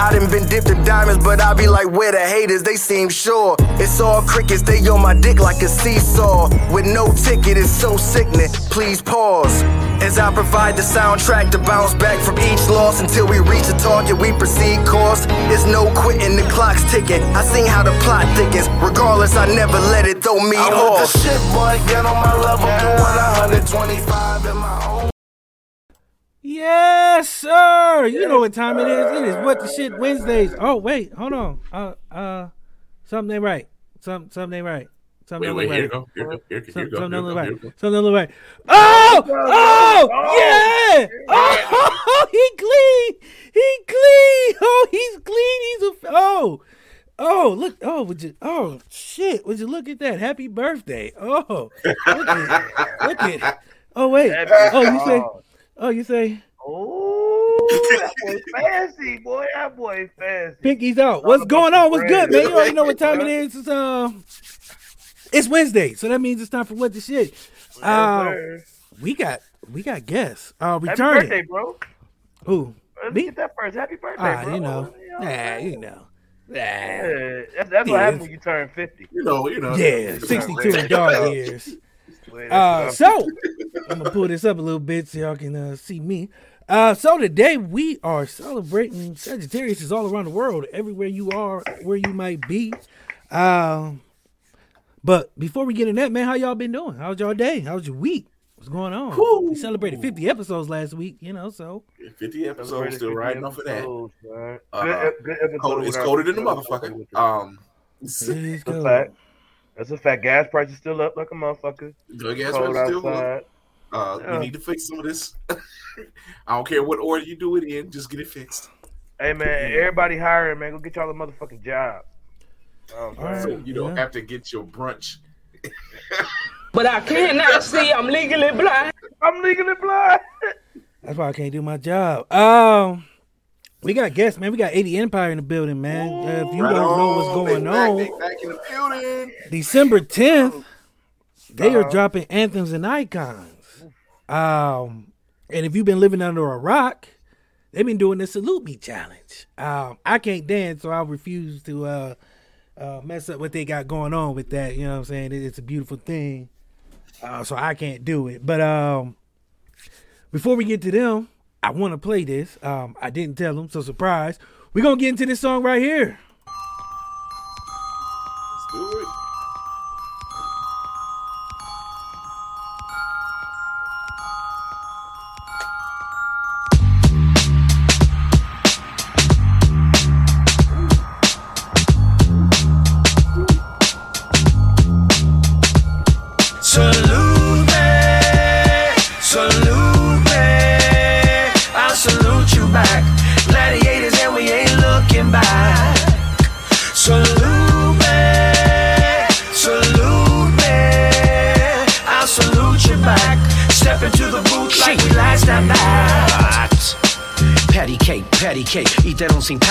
I done been dipped in diamonds, but I be like, where the haters, they seem sure. It's all crickets, they on my dick like a seesaw. With no ticket, it's so sickening. Please pause. As I provide the soundtrack to bounce back from each loss until we reach the target, we proceed course. There's no quitting, the clock's ticking. I seen how the plot thickens. Regardless, I never let it throw me I'm off. the shit, boy, get on my level. Doing 125 in my own Yes, sir. You know what time it is. It is what the shit Wednesdays. Oh wait, hold on. Uh, uh, something ain't right. Some, something ain't right. Something Wait, wait, here right. go. Here go. Here, here Some- go. Something Here don't you look go. right. Go. Something don't right. Oh, oh, yeah. Oh, he clean. He clean. Oh, he's clean. He's a. Oh, oh, look. Oh, would you? Oh, shit. Would you look at that? Happy birthday. Oh, look at. look at. Oh wait. Oh, you say. Oh, you say. Oh, that boy fancy, boy. That boy fancy. Pinky's out. What's going on? What's good, man? You already know what time it is. It's um, it's Wednesday, so that means it's time for what the shit. Uh, we got we got guests. Uh, Happy returning. birthday, bro. Who? Let's Me? get that first. Happy birthday, Ah, bro. you know. You know, Nah, you know. Nah. Yeah, that's, that's Yeah, what happens when you turn 50. You know, you know. Yeah, sixty-two in dog years. Uh, so I'm gonna pull this up a little bit so y'all can uh, see me. Uh, so today we are celebrating Sagittarius is all around the world, everywhere you are, where you might be. Um, but before we get in that, man, how y'all been doing? How's y'all day? How's your week? What's going on? We celebrated 50 episodes last week, you know, so 50 episodes still riding off of that. Episodes, man. Uh, Good good episode Cold, it's colder than the motherfucker. Um, let's That's a fact. That's a fact. Gas prices still up like a motherfucker. the gas Cold prices still outside. up. Uh, Yeah. We need to fix some of this. I don't care what order you do it in, just get it fixed. Hey man, everybody hiring, man. Go get y'all a motherfucking job. Oh, man. So you don't Yeah. have to get your brunch. But I cannot see. I'm legally blind. I'm legally blind. That's why I can't do my job. Um, we got guests, man. We got 80 Empire in the building, man. Uh, if you Right don't know what's going back, on, back in the building. December 10th, they are Uh-huh. dropping anthems and icons. Um, and if you've been living under a rock, they've been doing the salute me challenge. Um, I can't dance, so I refuse to uh, uh, mess up what they got going on with that. You know what I'm saying? It- It's a beautiful thing. Uh, so I can't do it. But um, before we get to them, I want to play this. Um, I didn't tell them, so surprise. We're gonna get into this song right here.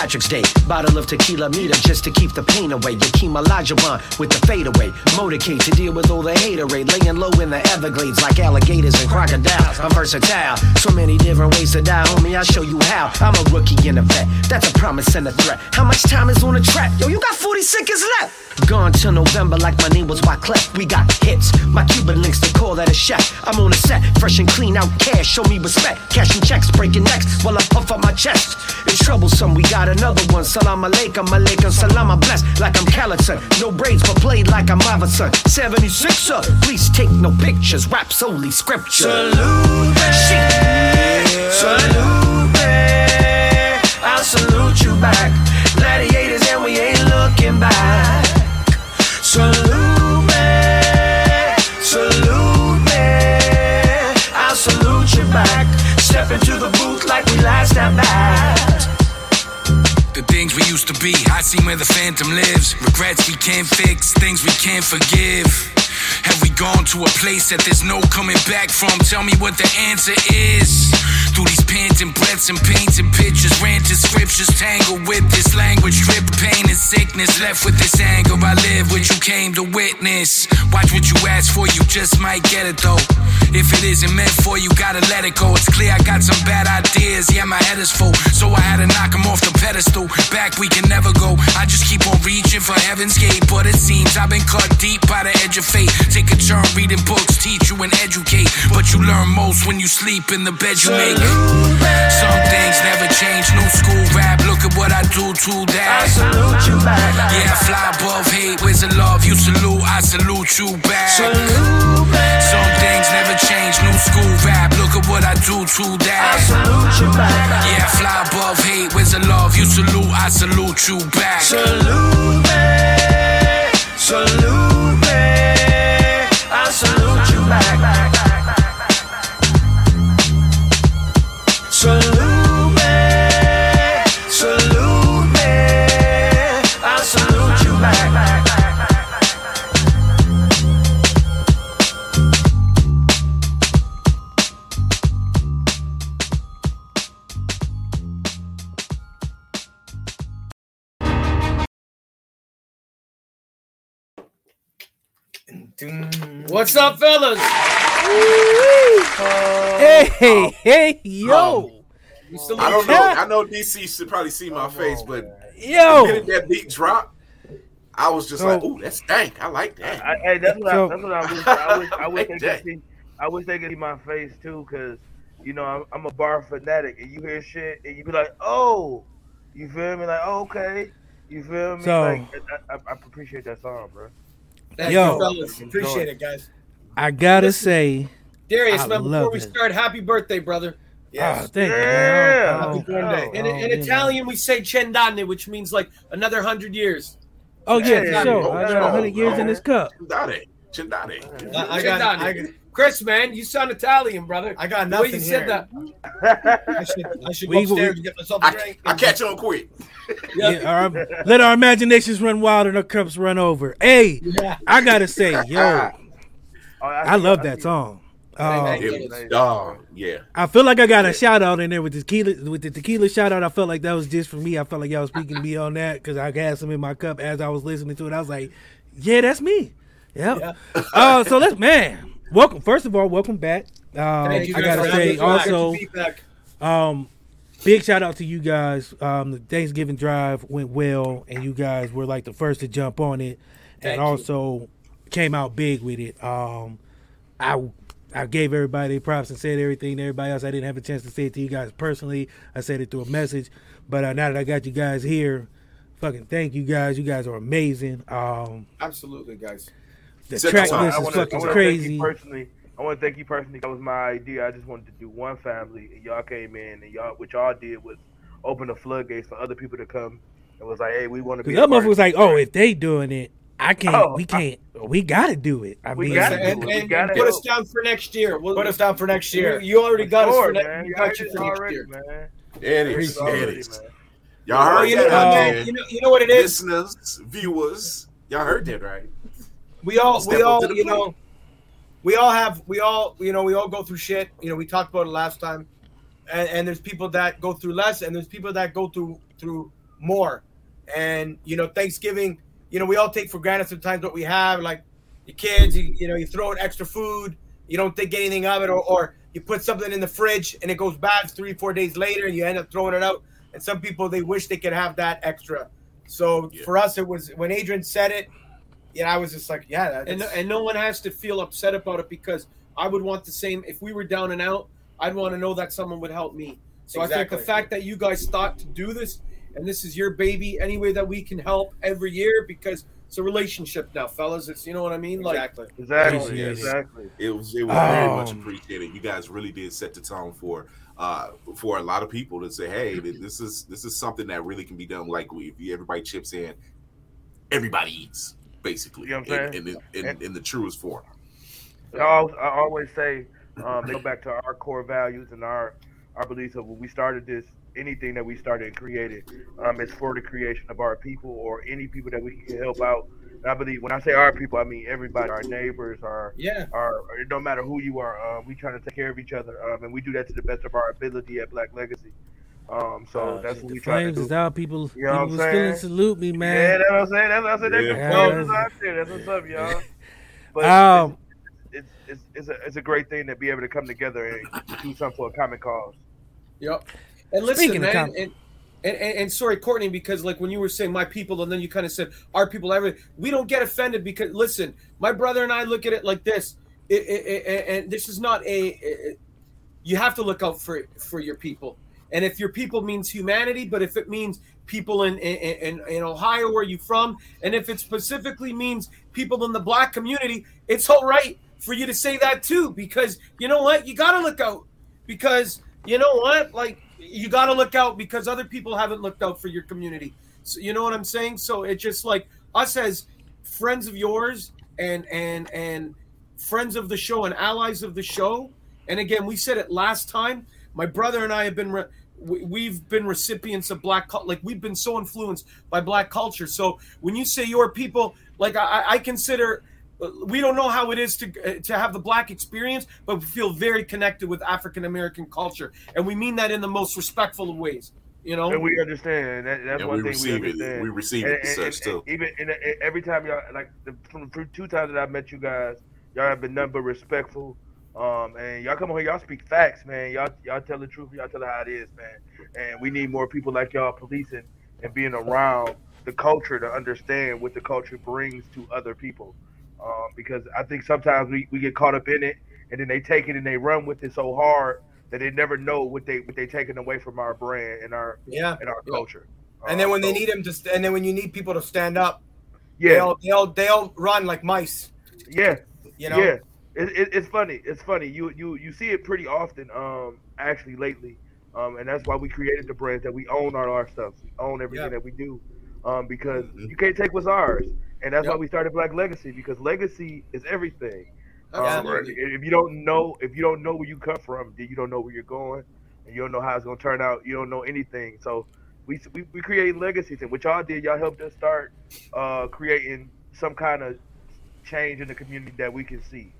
Patrick's Day. Bottle of tequila meter just to keep the pain away. Hakeem Olajuwon with the fadeaway. Motorcade to deal with all the haterade. Laying low in the Everglades like alligators and crocodiles. I'm versatile. So many different ways to die, homie. I'll show you how. I'm a rookie and a vet. That's a promise and a threat. How much time is on the track? Yo, you got 40 seconds left. Gone till November like my name was Wyclef. We got hits. My Cuban links to call that a chef. I'm on a set, fresh and clean out cash. Show me respect. Cashing checks, breaking necks while I puff out my chest. It's troublesome, we got another one. Salam alaikum, alaikum, salam, I'm blessed like I'm Callison. No braids, but played like I'm Iverson. 76er, please take no pictures, rap solely scripture. Salute me, salute I'll salute you back. Gladiators, and we ain't looking back. Salute me, salute me, I'll salute you back. Step into the booth like we last at bat. Things we used to be, I see where the phantom lives. Regrets we can't fix, things we can't forgive. Have we gone to a place that there's no coming back from? Tell me what the answer is. Through these panting breaths and painting pictures, ranting scriptures, tangled with this language, trip, pain and sickness, left with this anger. I live what you came to witness. Watch what you ask for, you just might get it though. If it isn't meant for you, gotta let it go. It's clear I got some bad ideas, yeah, my head is full. So I had to knock knock 'em off the pedestal. Back we can never go. I just keep on reaching for heaven's gate, but it seems I've been cut deep by the edge of fate. Take a turn reading books, teach you and educate. But you learn most when you sleep in the bed you make. Some things never change. New school rap, look at what I do to that. I salute you back. Yeah, fly above hate. Where's the love you salute? I salute you back. Salute me. Some things never change. New school rap, look at what I do to I that. salute you back. Yeah, fly above hate. Where's the love you salute? I salute you back. Salute me, salute me, I salute you back. What's up, fellas? Hey, hey, hey, yo, We still I don't know. I know DC should probably see my face, but yo. getting that beat drop, I was just So- like, "Ooh, that's dank. I like that." I, hey, that's what, So- I, that's what I wish. I wish, I wish they could see. I wish they could see my face too, cause you know I'm, I'm a bar fanatic, and you hear shit, and you be like, "Oh, you feel me? Like, oh, okay, you feel me? So- like, I, I, I appreciate that song, bro. Thank Yo. you, fellas. Appreciate it, guys. I gotta say, Darius, I man, before we it. start, happy birthday, brother. ah, thank you, Yeah. man. Happy Oh, birthday. oh, In, oh, in yeah. Italian, we say cent'anni, which means like another hundred years. Oh yeah, Yeah, so yeah, I got yeah. hundred years in this cup. Chindade, Chindade. I, I got, I, Cendane. Chris, man, you sound Italian, brother. I got The nothing you here. said that. I should, I should We- go upstairs we- and get myself a I, drink. I catch on quick. Yeah, our, let our imaginations run wild and our cups run over. Hey, Yeah. I gotta say, yo, Oh, I love that song. Thank Um. It was, oh, yeah. I feel like I got a shout out in there with the tequila. With the tequila shout out, I felt like that was just for me. I felt like y'all was speaking to me on that because I had some in my cup as I was listening to it. I was like, "Yeah, that's me." Yep. Uh, so let's man, welcome. First of all, welcome back. Um, Thank you I gotta say having us back. also, um, big shout out to you guys. Um, the Thanksgiving drive went well, and you guys were like the first to jump on it, Thank and you. also came out big with it. Um, I I gave everybody their props and said everything to everybody else. I didn't have a chance to say it to you guys personally. I said it through a message, but uh, now that I got you guys here, fucking thank you guys. You guys are amazing. Um, Absolutely, guys. The Set track the tone. list I is want to fucking thank crazy. you personally. I want to thank you personally. That was my idea. I just wanted to do one family, and y'all came in, and y'all, what y'all did was open the floodgates for other people to come. It was like, hey, we want to be. Because that motherfucker was like, "Oh, if they doing it, I can't. Oh, we can't. we gotta do it." I We mean, gotta And, and- We gotta put do us down for next year. We'll, Put us down for next year. you already got us for next. You got heard you it for next already, year. man. There it Heard is. it There it already, is. man. Y'all Well, heard you that out uh, there. you know, you know what it is. Listeners, viewers, y'all heard that, right? We all, we all, you plate. know, we all have, we all, you know, we all go through shit. You know, we talked about it last time, and, and there's people that go through less, and there's people that go through through more. And you know, Thanksgiving, you know, we all take for granted sometimes what we have, like your kids. You, you know, you throw in extra food, you don't think anything of it, or, or you put something in the fridge and it goes bad three, four days later, and you end up throwing it out. And some people they wish they could have that extra. So Yeah. for us, it was when Adrian said it. Yeah, I was just like, yeah, that, and and no one has to feel upset about it because I would want the same if we were down and out. I'd want to know that someone would help me. So I think the fact that you guys thought to do this, and this is your baby, any way that we can help every year, because it's a relationship now, fellas. It's you know what I mean, like Exactly. Exactly. Exactly. It was it was very much Um, appreciated. You guys really did set the tone for uh for a lot of people to say, hey, this is this is something that really can be done. Like we, if everybody chips in, everybody eats basically You know what in, I'm in, saying? the, in, in the truest form. I always say um, they go back to our core values and our our beliefs of when we started this. Anything that we started and created, um, it's for the creation of our people or any people that we can help out. And I believe when I say our people, I mean everybody, our neighbors, our yeah. our it don't matter who you are. Um, we trying to take care of each other, um, and we do that to the best of our ability at Black Legacy. Um, so Uh, that's what the we try to do. is out. People, You know what people I'm was feeling salute me, man. Yeah, that's what I'm saying. That's what I said. That's Yeah. the Yeah. out there. That's what's up, y'all. But Um, it's, it's, it's, a, it's a great thing to be able to come together and do something for a common cause. Yep. And listen, Speaking of man, com- and, and, and, and sorry, Courtney, because like when you were saying my people, and then you kind of said our people, everything. We don't get offended because listen, my brother and I look at it like this, it, it, it- and this is not a. it- you have to look out for for your people, and if your people means humanity, but if it means people in in, in, Ohio where you from, and if it specifically means people in the black community, it's all right for you to say that too, because you know what, you got to look out because you know what? Like you got to look out because other people haven't looked out for your community. So you know what i'm saying? So it's just like us as friends of yours and and and friends of the show and allies of the show. And again we said it last time. My brother and i have been re- we've been recipients of black cul- like we've been so influenced by black culture so when you say your people like i, I consider we don't know how it is to uh, to have the black experience, but we feel very connected with African American culture, and we mean that in the most respectful of ways. You know, And we understand. That, that's And one we thing receive we it. understand. We receive And- it as and- such and too. Even and every time y'all like the, from the two times that I've met you guys, y'all have been nothing but respectful. Um, and y'all come on here, y'all speak facts, man. Y'all y'all tell the truth, y'all tell it how it is, man. And we need more people like y'all policing and being around the culture to understand what the culture brings to other people. Um, because I think sometimes we, we get caught up in it and then they take it and they run with it so hard that they never know what they what they taking away from our brand and our Yeah. and our culture. And then Um, when they need them to, st- and then when you need people to stand up, yeah, they'll they'll they'll run like mice. yeah, You know. yeah. It, it, it's funny. It's funny. You you you see it pretty often. Um, actually lately. Um, and that's why we created the brand that we own all our stuff. We own everything Yeah. that we do. Um, because Mhm. you can't take what's ours. And that's why we started Black Legacy because legacy is everything. Um, if you don't know, if you don't know where you come from, then you don't know where you're going, and you don't know how it's gonna turn out. You don't know anything. So we we, we create legacies, and what y'all did, y'all helped us start uh, creating some kind of change in the community that we can see.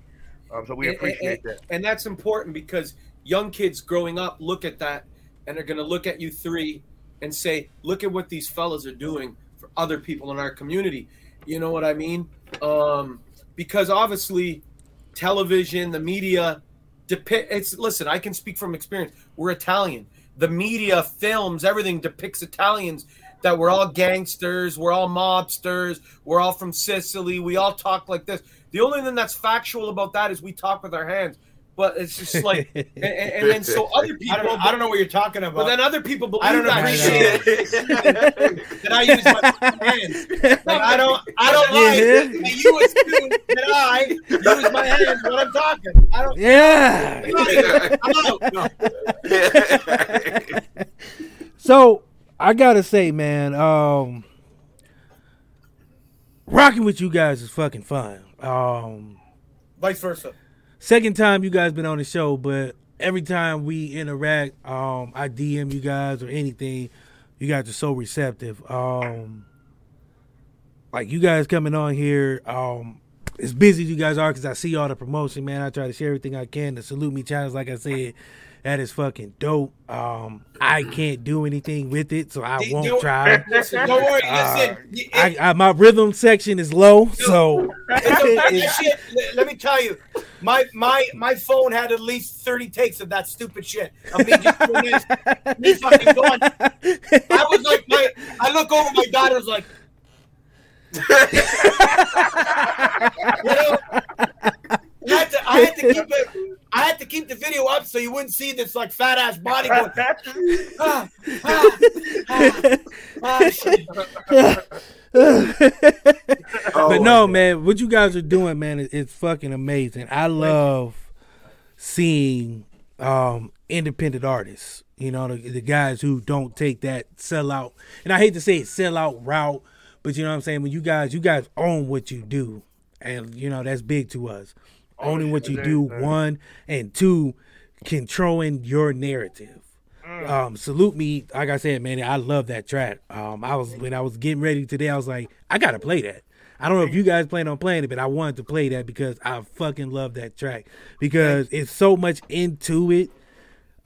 Um, so we And- and- appreciate that. and that's important because young kids growing up look at that and they're going to look at you three and say, "Look at what these fellas are doing for other people in our community." You know what I mean? Um, because obviously, television, the media, depict. It's listen. I can speak from experience. We're Italian. The media, films, everything depicts Italians that we're all gangsters, we're all mobsters, we're all from Sicily, we all talk like this. The only thing that's factual about that is we talk with our hands. But it's just like, and, and, and then so other people, I don't, I don't know what you're talking about. but then other people believe I don't that appreciate shit. that I use my hands. Like, I don't. I don't like Yeah. that you assume that I use my hands when I'm talking. I don't. Yeah. I'm out. So I gotta say, man, um, rocking with you guys is fucking fun. Um, Vice versa. second time you guys been on the show, but every time we interact, um, I DM you guys or anything, you guys are so receptive. Um, like you guys coming on here, um, as busy as you guys are, because I see all the promotion, man. I try to share everything I can. The salute me challenge, like I said, that is fucking dope. Um, I can't do anything with it, so I D- won't don't- try. Listen, don't worry. Uh, Listen, y- I, I, my rhythm section is low, so a- that shit, let- let me tell you, my my my phone had at least thirty takes of that stupid shit. Of me just doing this, me fucking going. I was like, my, I look over, my daughter's like, you know, I had to, I had to keep it. I had to keep the video up so you wouldn't see this like fat ass body going. ah, ah, ah, ah, but no, man, what you guys are doing, man, is it's fucking amazing. I love seeing um, independent artists. You know, the, the guys who don't take that sellout, and I hate to say it, sellout route, but you know what I'm saying. When you guys, you guys own what you do, and you know that's big to us. Owning what you do, one, and two, controlling your narrative. Um, salute me, like I said, man. I love that track. Um, I was when I was getting ready today, I was like, I gotta play that. I don't know if you guys plan on playing it, but I wanted to play that because I fucking love that track because it's so much into it.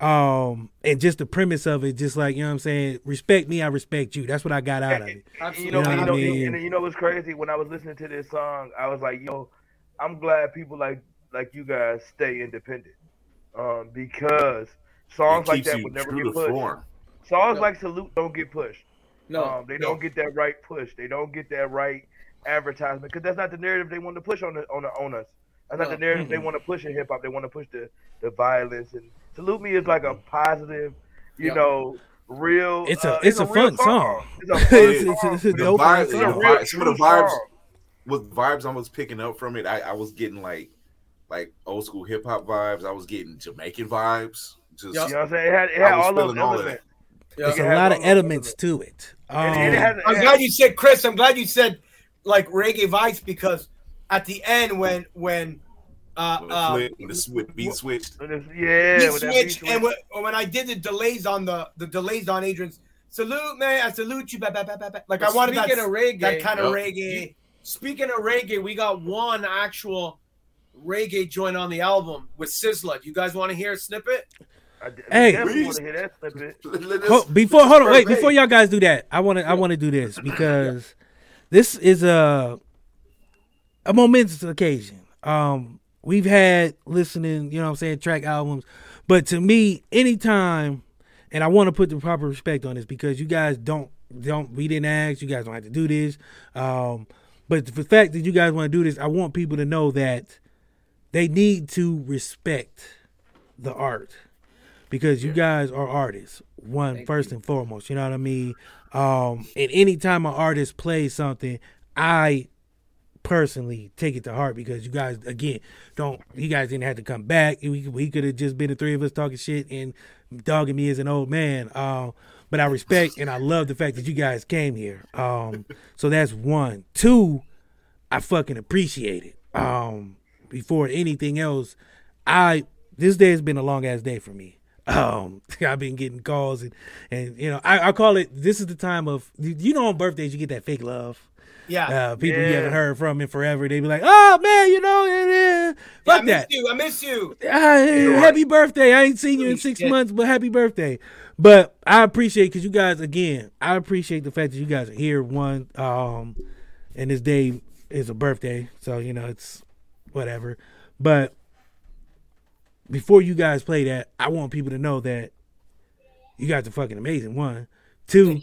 Um, and just the premise of it, just like you know what I'm saying, respect me, I respect you. That's what I got out of it. You know, You know what I mean? and you know what's crazy? When I was listening to this song, I was like, yo, I'm glad people like like you guys stay independent. Um, because songs like that would never get pushed. form. Songs like Salute don't get pushed. No, um, they no. don't get that right push. They don't get that right advertisement because that's not the narrative they want to push on the, on the, on us. That's not the narrative they Mm-hmm. want to push in hip hop. They want to push the, the violence and Salute Me is like a positive, you Yeah. know, real. It's a- uh, it's a real fun song. It's a fun It's- it's- song. it's a The dope vibes, ass the It's a song. real vibes, some of the true vibes, song. With vibes I was picking up from it, I, I was getting like like old school hip hop vibes. I was getting Jamaican vibes. Just Yeah. You know what I'm saying? It had, it had was all those all of elements. Yeah. There's a lot of all those elements to it. Um, And- and it has- I'm glad you said Chris. I'm glad you said like reggae vibes because at the end when when uh, when uh flip, when the swi- beat switched. Yeah, he with that beat switched and when, when I did the delays on the the delays on Adrian's salute man I salute you ba, ba, ba, ba, ba. like I But wanted that, speaking of reggae, that kind of Yep. reggae Speaking of reggae, we got one actual reggae joint on the album with Sizzla. Do you guys want to hear a snippet? I d- Hey. definitely want to hear that before hold on, wait, before y'all guys do that, I want to I want to do this because this is a a momentous occasion. Um, we've had listening, you know, what I'm saying track albums, but to me, anytime, and I want to put the proper respect on this because you guys don't don't we didn't ask, you guys don't have to do this. Um, but the fact that you guys want to do this, I want people to know that they need to respect the art because you guys are artists one first and foremost you know what i mean? Um and anytime an artist plays something i personally take it to heart because you guys again don't you guys didn't have to come back. We, we could have just been the three of us talking shit and dogging me as an old man. Um but i respect and i love the fact that you guys came here um so that's one two I fucking appreciate it. Um, before anything else, I this day has been a long ass day for me. Um, I've been getting calls and and you know I, I call it. This is the time of you- know on birthdays you get that fake love. yeah Uh, people you haven't heard from in forever. They be like, oh man, you know, eh, eh, Yeah, fuck I that. miss you I miss you eh, happy birthday. I ain't seen you in six months, but happy birthday. But I appreciate because you guys again, I appreciate the fact that you guys are here. One, um, and this day is a birthday, so you know it's whatever. But before you guys play that, I want people to know that you guys are fucking amazing. One, two.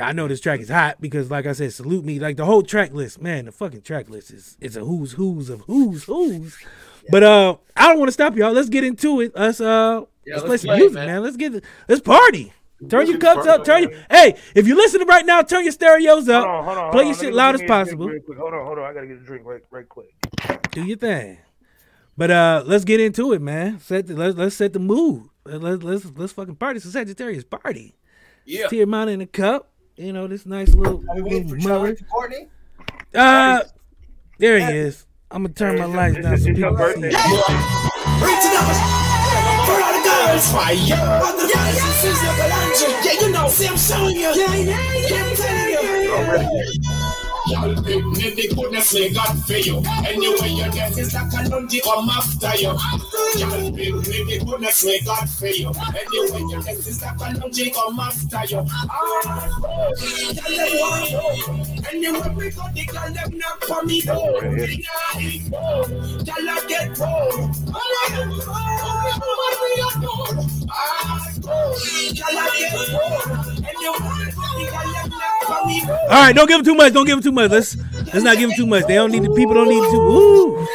I know this track is hot because, like I said, salute me. Like the whole track list, man. The fucking track list is it's a who's who's of who's who's. But uh, I don't want to stop y'all. Let's get into it. Let's uh, Yeah, let's, let's play some play music, man. man. Let's get let's party. Turn your cups up. Turn party. your hey. If you're listening right now, turn your stereos up. Hold on, hold on. play hold your shit Let loud as me get a drink possible. Hold on, hold on. I gotta get a drink right, right quick. Do your thing. But uh, let's get into it, man. Set the, let's let's set the mood. Let's let's let's fucking party. It's a Sagittarius party. Yeah. Tea amount in a cup. You know this nice little, Are we waiting for little Charlie Courtney Uh, there he is. I'm gonna turn my lights down so it's your people can birthday. see. Yeah, you know, see, I'm showing you. Yeah, yeah, yeah, I'm telling you. Y'all big nigga goodness may God for you. Anyway, you get is like a lundy come after you. Y'all big nigga goodness may God for you. Anyway, you get is like a lundy come after you. Ah, y'all want you. Anyway, we got the girl them knock for me door. Y'all get rolled. Ah, them. All right, don't give him too much. Don't give him too much. Let's let's not give him too much. They don't need the people. Don't need to.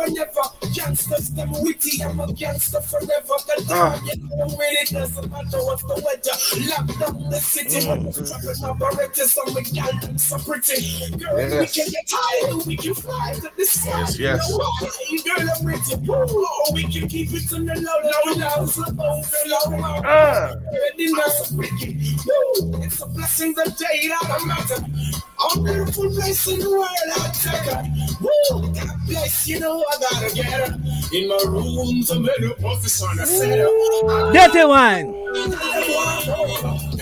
Never never gangsters, them witty. I'm a gangster forever. The Ah. you know when it doesn't matter what's the weather. Lock down the city. Dropping my Berettas on my gal, them so pretty. Girl, we Yes. can get high, we can fly to the sky. Yes, yes. You know why? Girl, I'm pretty. Oh, we can keep it in the low, low, low, slow, low. Ah. Already know so wicked. Woo, It's a blessing the day that I'm matter. A beautiful place in the world, I take her. Woo, God bless you know I gotta get her. In my room, the middle position, I set her. Uh, Dirty one.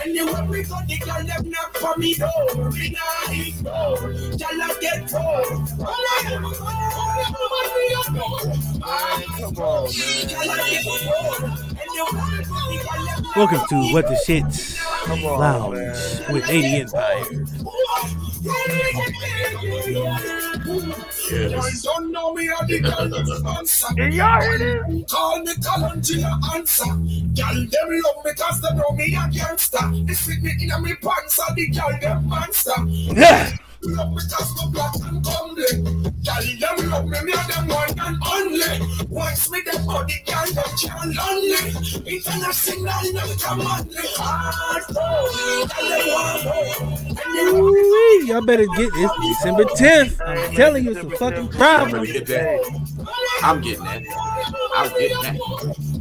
And you want me got the girl them knock for me door. Me nah ignore. Girl I get cold. All I am, all all I am, all Come on, man. Get cold. And you want me got the girl Welcome to What the Shit Lounge with 80 Empire. Yes. Don't know me them answer. Call me Calantilla answer. Girl them love me cause they know me a gangster. They fit me in a me pants and the girl them monster. Yeah. Love me cause me black and comely. Girl them love me, me them one and only. Once me them body, girl them can't lonely. International, no. And you Ooh-wee, Y'all better get this December 10th. I'm telling you, it's a fucking problem. I'm getting that. I'm getting that.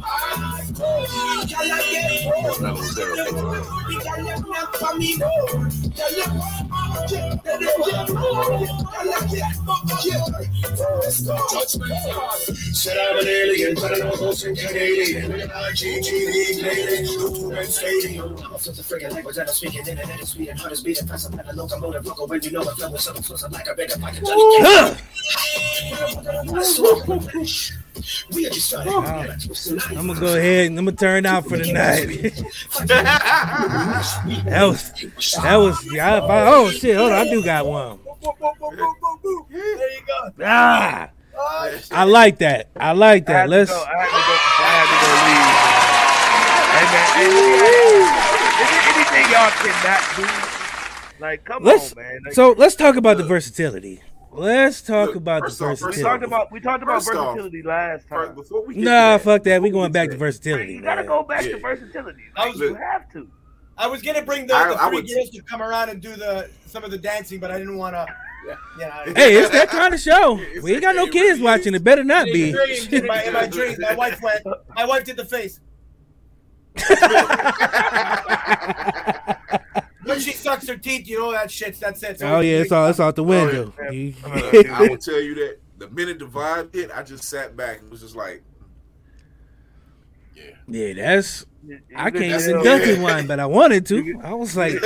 Said I'm an alien, but I know those in Canadian. IGTV Canadian, Stadium. I'm a flip the friggin' language that I'm speaking. Internet is sweet and heart is beating fast. I'm not a locomotive local when you know it flow with explosive like a bigger pocket. Huh. We are just starting. I'm gonna go ahead and I'm gonna turn out for the night. that was that was yeah. I, oh shit! Hold on, I do got one. There you go. Ah, Oh, I like that. I like that. to Let's. go. I had to go. I had to go leave. Hey man, hey, let me ask you, is there anything y'all cannot do? Like, come Let's on, man. Like, so let's talk about the versatility. Let's talk Look, about the first off, we talked about we talked about First off, versatility last time. First, before we get Nah, that, fuck that. We before going back to versatility, you gotta man. go back Yeah. to versatility. I Like, was- you have to. I was gonna bring the, I- the three would- girls to come around and do the some of the dancing, but I didn't want to. Yeah, you know, Hey, it's that kind of show. We ain't got no kids watching. It better not in, be. dreams, in, my, in my dreams, my wife went. My wife did the face. when she sucks her teeth, you know that shit. That's it. Oh yeah, it's all it's out the oh, window. Oh, You- I will tell you that the minute the vibe hit, I just sat back and was just like, yeah. yeah, that's. You- you I can can't tell- even dunk in one, but I wanted to. I was like,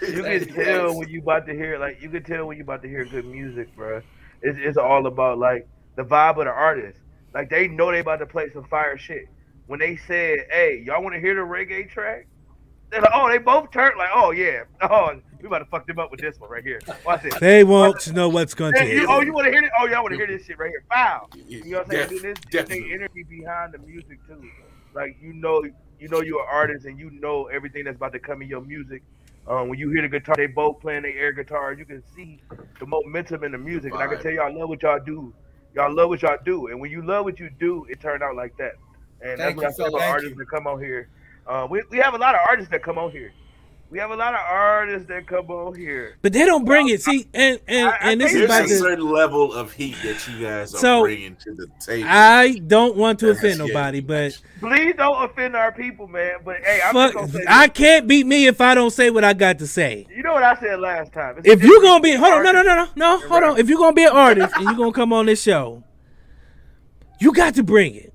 You can tell when you about to hear like you can tell when you about to hear good music, bro. It's it's all about like the vibe of the artist. Like they know they about to play some fire shit. When they said, "Hey, y'all want to hear the reggae track?" They're like, "Oh, they both turned like, oh yeah, oh we about to fuck them up with this one right here. Watch this." they won't know what's going Hey, you, to. oh, you want to hear this? Oh, y'all want to hear this shit right here? Foul. You know what I'm saying? Def- Dude, this definitely. energy behind the music too. Like you know, you know you're an artist and you know everything that's about to come in your music. Um, when you hear the guitar, they both playing their air guitar. You can see the momentum in the music, and I can tell y'all love what y'all do. Y'all love what y'all do, and when you love what you do, it turned out like that. And Thank that's you, what I Phil. feel artists you. that come on here. Uh, we we have a lot of artists that come on here. We have a lot of artists that come on here. But they don't bring it. See, and and, I- I and this is about a to. certain level of heat that you guys are So, bringing to the table. I don't want to offend nobody, but Please don't offend our people, man. But hey, I'm fuck, just gonna say. I can't beat me if I don't say what I got to say. You know what I said last time. It's If you're gonna be, hold on, no, no, no, no, no, hold right. on. If you're gonna be an artist and you're gonna come on this show, you got to bring it.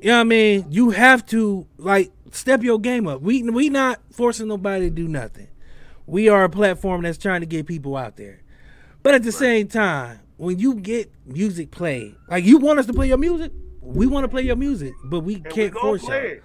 You know what I mean? You have to like step your game up. We we not forcing nobody to do nothing. We are a platform that's trying to get people out there. But at the same time, when you get music played, like you want us to play your music, we want to play your music, but we And can't gonna force you. it.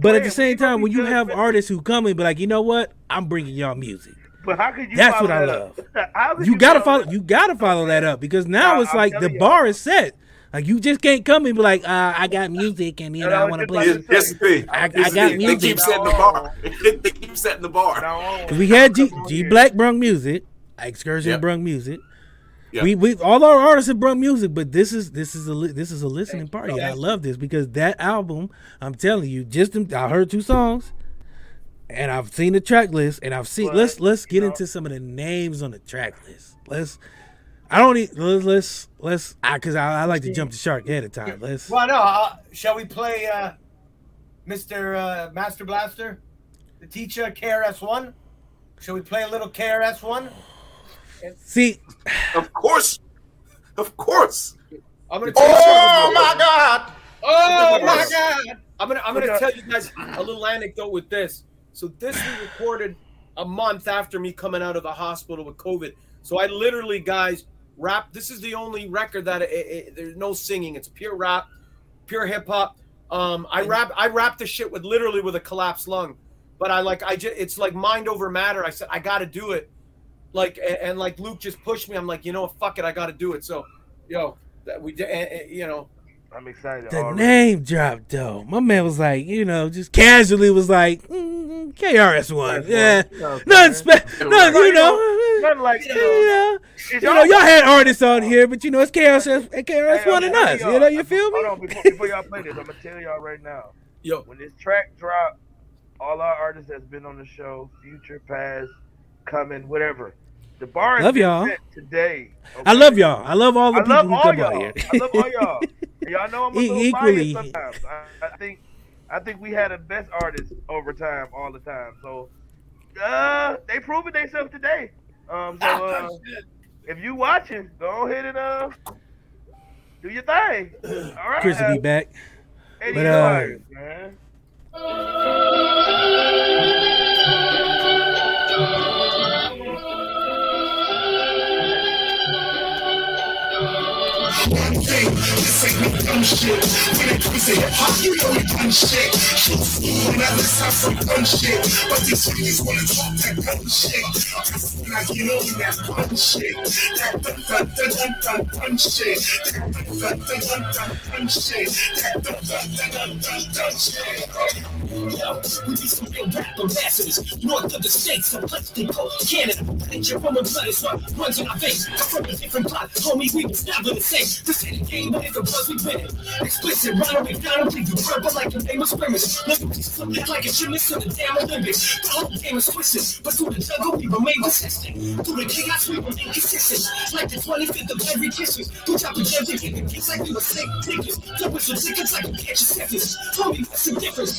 But at the it. same We time, when you have artists who come and be like, you know what, I'm bringing y'all music. But how could you? That's what I love. could You gotta follow. that You gotta follow that up because now Nah, it's I'm like the bar is set. Like you just can't come and be like, uh, I got music and you No, know I want to play. just it. like- Here's the thing. I- I Here's the got thing. They keep setting the bar. they keep setting the bar. Now, Cause we had G, G. Black brung music, Excursion Yep. brung music. Yeah. We we all our artists have brung music, but this is this is a this is a listening party. And I love this because that album, I'm telling you, just them, I heard two songs, and I've seen the track list, and I've seen. But, let's let's get know- into some of the names on the track list. Let's. I don't need. Let's let's let's. Because I, I like to jump the shark ahead of time. Let's. Well, no. Uh, shall we play uh, Mr. Uh, Master Blaster, the teacher, KRS One? Shall we play a little KRS One? See, Of course, of course. I'm gonna tell Oh something. my God! Oh my my god! I'm gonna I'm gonna tell you guys a little anecdote with this. So this we recorded a month after me coming out of the hospital with COVID. So I literally, guys, rap. This is the only record that it, it, there's no singing. It's pure rap, pure hip hop. Um, I rap I rap the shit with literally with a collapsed lung, but I like I just it's like mind over matter. I said I got to do it, like and, and like Luke just pushed me. I'm like you know what, fuck it, I got to do it. So, yo, that we did, and- and, you know. I'm excited. the already. name dropped though. My man was like, you know, just casually was like, mm, KRS One. Yeah, You know, nothing special. No, Right, you know. Nothing like You you know, know. you know, y'all had artists on here, but you know, it's KRS, KRS One and telling us. y'all, know, you feel me? Hold on, before, before y'all play this, I'm gonna tell y'all right now. Yo. When this track drop, all our artists that's been on the show, future, past, coming, whatever. The bar Love y'all. today. I love y'all. I love all the I people love who all come y'all. on here. I love all y'all. Y'all know I'm a E- little equally. biased sometimes. I, I think I think we had the best artists over time, all the time. So uh they proven themselves today. Um so uh, if you watching, go ahead and uh do your thing. All right. Chris will be back. Eddie But, uh, Myers, man. dumb shit. When it comes to hip hop, you know we done shit. When others have some fun shit, but these niggas wanna talk that dumb shit. I get on that fun shit. That dun dun dun dun dun shit. That dun dun dun dun dun shit. That dun dun dun dun dun shit. Yo, we be some real rap ambassadors. North of the states, place they go. Canada, picture from a blood is what runs in our veins. I'm from a different plot, homie, we was never the same. This ain't a game, but if it was, we win it. Explicit, Ronald McDonald, leave you purple like a famous scrimmage. Look at these flip like a gymnast in the damn Olympics. The whole game is twisted, but through the jungle, we remain resistant. Through the chaos, we remain consistent. Like the 25th of every Christmas. Who drop a gem to get the kids like we were sick tickets. Double some tickets like we catch a sentence. Homie, what's the difference?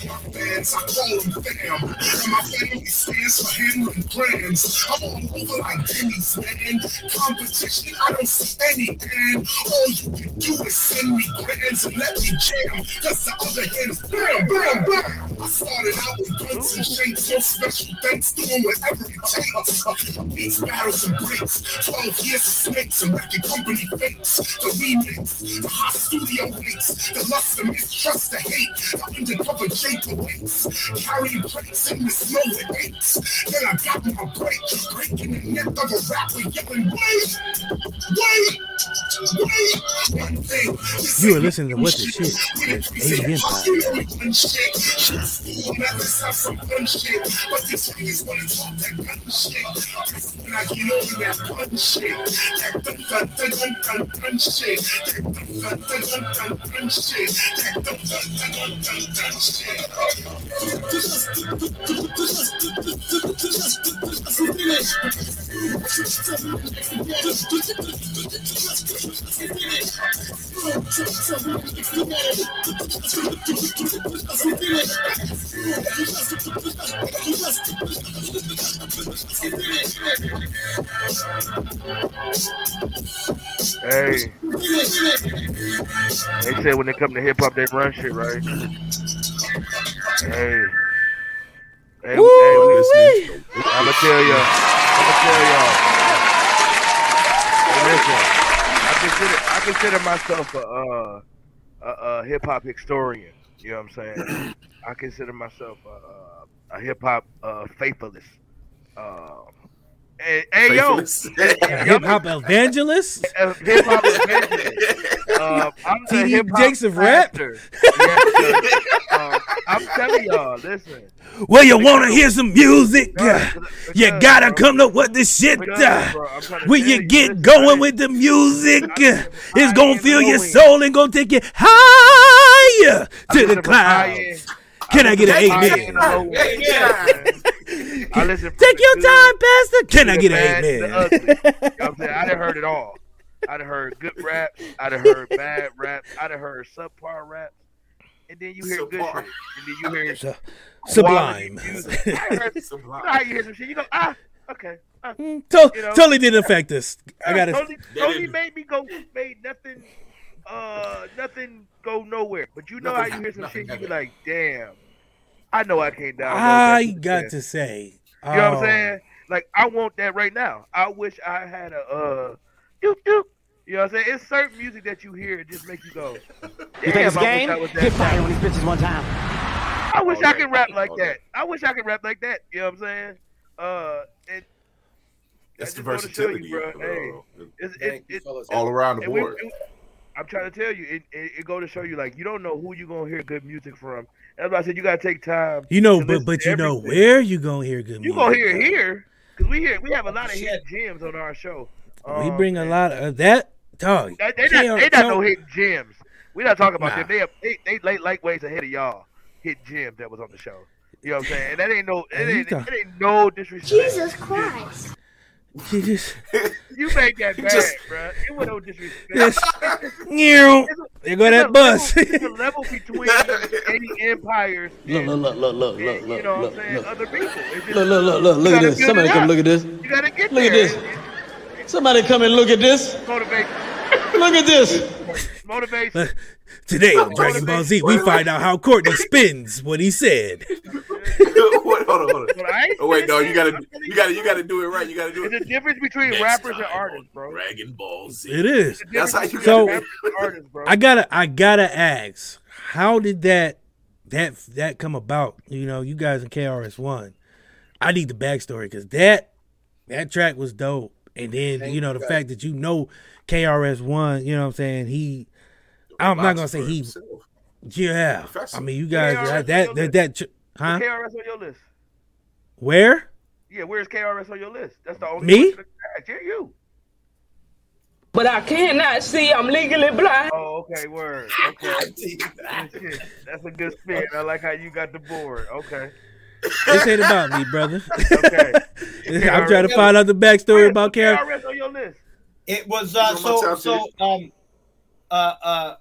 My fans, I call them fam. And my family stands for handling brands. I'm all over like Denny's, man. Competition, I don't see any end. All you can do is send me grams and let me jam. Cause the other hand is bam, bam, bam. I started out with guns and shapes, so special thanks doing whatever it takes. Beats, battles, and breaks. 12 years of snakes and record company fakes. The remix, the hot studio links, the lust, the mistrust, the hate, the undercover Jake Carrying plates in the aches. Then I got my break, breaking the neck of a rapper, yelling, wait, wait, You are listening to What the Shit When it with comes to Adrian hip hop, Pop. you know we done shit. We'll never have some fun shit, but these niggas wanna talk that gun shit. When I get on that fun shit. That dun dun dun dun dun dun shit. That dun dun dun dun dun dun shit. That dun dun dun dun dun dun shit. Hey. They said when they come to hip hop, they run shit, right? Hey. Hey, Woo, hey. I'ma tell y'all. I'ma tell y'all. I consider I consider myself a uh, a, a hip hop historian. You know what I'm saying? I consider myself a, a, hip hop uh, faithless. Um, hey, hey yo, Hip hop evangelist. hip hop evangelist. Um, I'm the TD hip hop Jakes of rap? pastor. Yes, sir. um, I'm telling y'all, listen. Well, you want to hear some music? You gotta come to what this shit. uh, When you get going with the music, uh, it's gonna fill your soul and gonna take you higher to the clouds. Can I get an amen? I listen Take your time, Pastor. Can I get an the amen? You know I'm saying? I done heard it all. I done heard good rap. I done heard bad rap. I done heard subpar rap. And then you hear good shit. And then you hear Su- quality Sublime. I heard, you know you hear some shit? You go, ah, okay. ah. To- You know? Totally didn't affect us. I gotta. Totally, totally made me go, made nothing, uh, nothing go nowhere. But you know Nothing how you hear some happened, shit, you be like, damn, I know I can't download I got to say. You know what I'm um, saying? Like I want that right now. I wish I had a uh doop doop. You know what I'm saying? It's certain music that you hear it just makes you go. You think "Damn, it's game? I was that Get fired on these bitches one time. I wish I Okay, could rap like okay. that. I wish I could rap like that. You know what I'm saying? Uh, it, That's the I just wanna show versatility. you, bro. uh, Hey, it's, it, Thank it, all around the and we- board. it- I'm trying to tell you, it, it, it go to show you like you don't know who you gonna hear good music from. That's why I said you gotta take time. You know, but but to you know where you gonna hear good You music. You gonna hear here because we hear we have a lot of hidden gems on our show. We Um, bring a lot of that. Dog. They, they not, KR they not tell- no hidden gems. We not talking about Nah. them. They, have, they they late lightweights ahead of y'all. Hit gems that was on the show. You know what I'm saying? And that ain't no it Hey, ain't, talk- it ain't no disrespect. Jesus Christ. She just. You made that bad, Just- bro. It was no disrespect. Yes. It's a- Meow. There go it's that a bus. Level, it's a level between any empires. Look, look, look, look, look, and, look, you look, know what look, I'm saying? look. Other people. It's just- Look, look, look, look, you look at gotta this. build Somebody it come up. look at this. You gotta get Look at there. this. Somebody come and look at this. Motivate. Look at this. Motivation. Today on Dragon Ball Z, we find out how Courtney spins what he said. Wait, hold on, hold on. But Oh wait, no, you gotta, you gotta, you gotta do it right. You gotta do it. It's a difference between Next rappers and artists, bro. Dragon Ball Z. It is. That's how you So- gotta. Artists, bro. I gotta, I gotta ask, how did that, that, that come about? You know, you guys in KRS One. I need the backstory because that, that track was dope. And then Thank you know the guys. fact that you know KRS One. You know what I'm saying? He, I'm not gonna say he. Himself. Yeah, Professor. I mean you guys KRS that that that, that, ch- huh? KRS on your list. Where? Yeah, where's KRS on your list? That's the only Me? question I asked. Yeah, you. But I cannot see. I'm legally blind. Oh, okay, word. Okay. Shit, That's a good spin. I like how you got the board. Okay. This ain't about me, brother. Okay. I'm trying to find out the backstory about KRS. KRS on your list. It was uh, He's on my so so um uh uh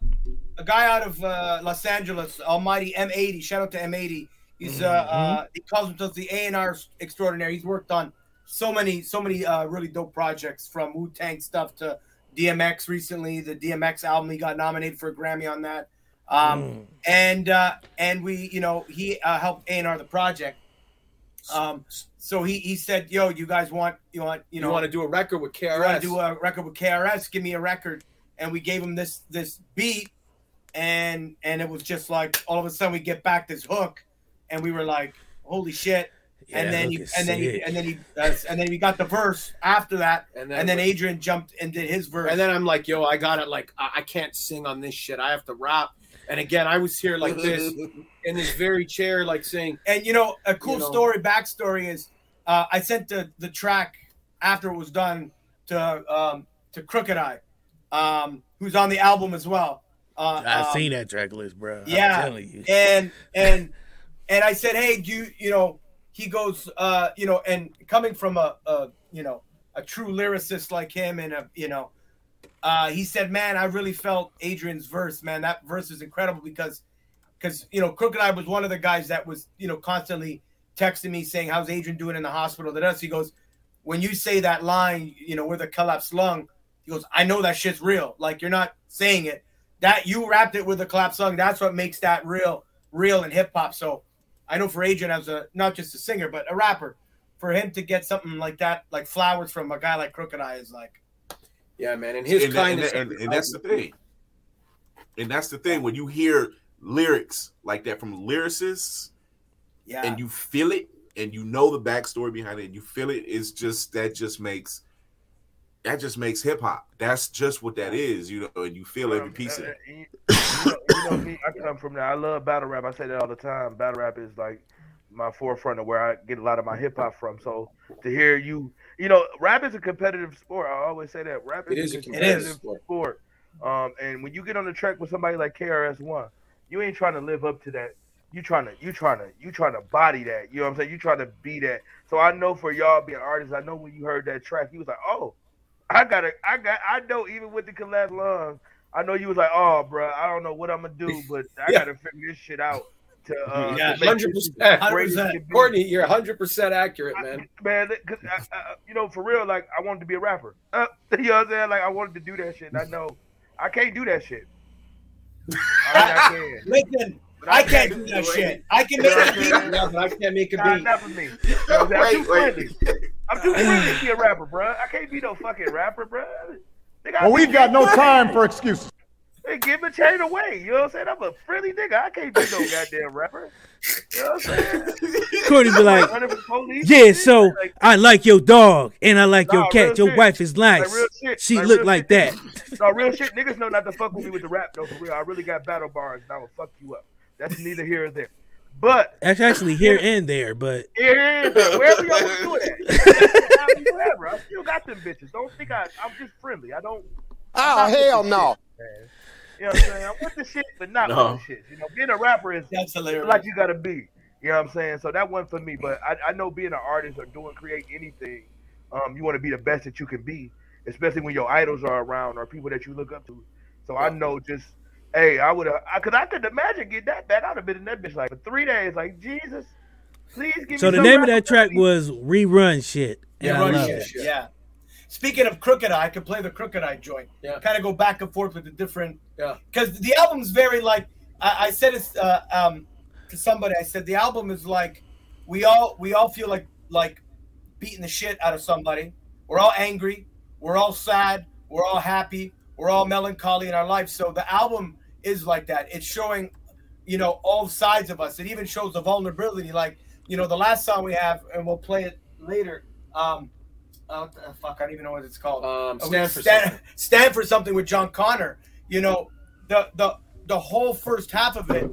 a guy out of uh, Los Angeles, Almighty M80. Shout out to M80. He's uh, uh he calls himself the A and R extraordinary. He's worked on so many so many uh, really dope projects from Wu Tang stuff to DMX recently. The DMX album he got nominated for a Grammy on that. Um, and uh, and we you know he uh, helped A and R the project. Um, so he he said, "Yo, you guys want you want you You, know want to do a record with KRS? you want to do a record with KRS? Give me a record." And we gave him this this beat, and and it was just like all of a sudden we get back this hook, and we were like, "Holy shit!" Yeah, and then hook he is and then he and then he uh, and then we got the verse after that, And and then- then, Adrian jumped and did his verse. And then I'm like, yo, I got it. Like, I, I can't sing on this shit. I have to rap. And again, I was here like this in this very chair, like saying, And you know, a cool You know. story, backstory is uh, I sent the the track after it was done to um, to Crooked I, um, who's on the album as well. Uh, I um, seen that track list, bro. Yeah, I'm telling you. and and and I said, hey, do you you know? He goes, uh, you know, and coming from a, a you know a true lyricist like him, and a you know, uh, he said, man, I really felt Adrian's verse, man. That verse is incredible because because you know Crooked I was one of the guys that was you know constantly texting me saying, how's Adrian doing in the hospital? That us, he goes, when you say that line, you know, with a collapsed lung, he goes, I know that shit's real. Like you're not saying it. That you wrapped it with a clap song. That's what makes that real, real in hip hop. So I know for Adrian as a not just a singer, but a rapper, for him to get something like that, like flowers from a guy like Crooked I is like, Yeah, man, and his and, that- and kindness. and, and that's the thing. And that's the thing when you hear lyrics like that from lyricists, Yeah. and you feel it, and you know the backstory behind it, and you feel it. It's just that just makes that just makes hip hop. That's just what that is, you know. And you feel every piece of it. You know, you know me, I come from that. I love battle rap. I say that all the time. Battle rap is like my forefront of where I get a lot of my hip hop from. So to hear you, you know, rap is a competitive sport. I always say that rap is, It is a a competitive competitive sport. Um, and when you get on the track with somebody like KRS One, you ain't trying to live up to that. You trying to, you trying to, you trying to body that. You know what I'm saying? You trying to be that. So I know for y'all being artists, I know when you heard that track, you was like, oh, I gotta, I got, I know even with the collapsed lungs, I know you was like, oh, bro, I don't know what I'm gonna do, but I Yeah. gotta figure this shit out. To, uh, yeah, hundred percent. as great as it can be. Courtney, you're hundred percent accurate, man. man, cause I, I, you know, for real, like I wanted to be a rapper. Uh, you know what I'm saying? Like I wanted to do that shit. And I know I can't do that shit. I mean, I can. Listen, I can't do that shit. I can make a beat. Yeah, but I can't make a Nah, beat. not for me. You know what I'm, saying? I'm too Wait, wait. Friendly. I'm too friendly to be a rapper, bro. I can't be no fucking rapper, bro. Nigga, I Well, we've got no time for excuses. Hey, give a chain away. You know what I'm saying? I'm a friendly nigga. I can't be no goddamn rapper. You know what I'm saying? Courtney be like, Running Yeah, so Like, I like your dog and I like Nah, your cat. Your shit. wife is Like, nice. real shit. She Like, look like shit. that. no, real shit. Niggas know not to fuck with me with the rap though. For real, I really got battle bars, and I will fuck you up. That's neither here or there. But That's actually here and there, but here it is. Wherever y'all want to do it at. Whatever. I still got them bitches. Don't think I. I'm just friendly. I don't. Oh, I'm not with hell no. shit, man. You know what I'm saying? I'm with the shit, but not No. with the shit. You know, being a rapper is That's like you gotta be. You know what I'm saying? So that wasn't for me. But I, I know being an artist or doing create anything, um, you want to be the best that you can be, especially when your idols are around or people that you look up to. So I know just, hey, I would have, I could, I could imagine get that back. I'd have been in that bitch like for three days. Like Jesus, please give so me. So the some name of that track was Rerun Shit. And Yeah, I run shit. Yeah. Speaking of Crooked Eye, I could play the Crooked I joint. Yeah. Kind of go back and forth with the different. Yeah. Because the album's very like I, I said it uh, um, to somebody. I said the album is like we all we all feel like like beating the shit out of somebody. We're all angry. We're all sad. We're all happy. We're all melancholy in our life. So the album is like that. It's showing, you know, all sides of us. It even shows the vulnerability. Like, you know, the last song we have, and we'll play it later. Um, uh, fuck, I don't even know what it's called. Um, Stand for stand, Something. stand for something with John Connor. You know, the the the whole first half of it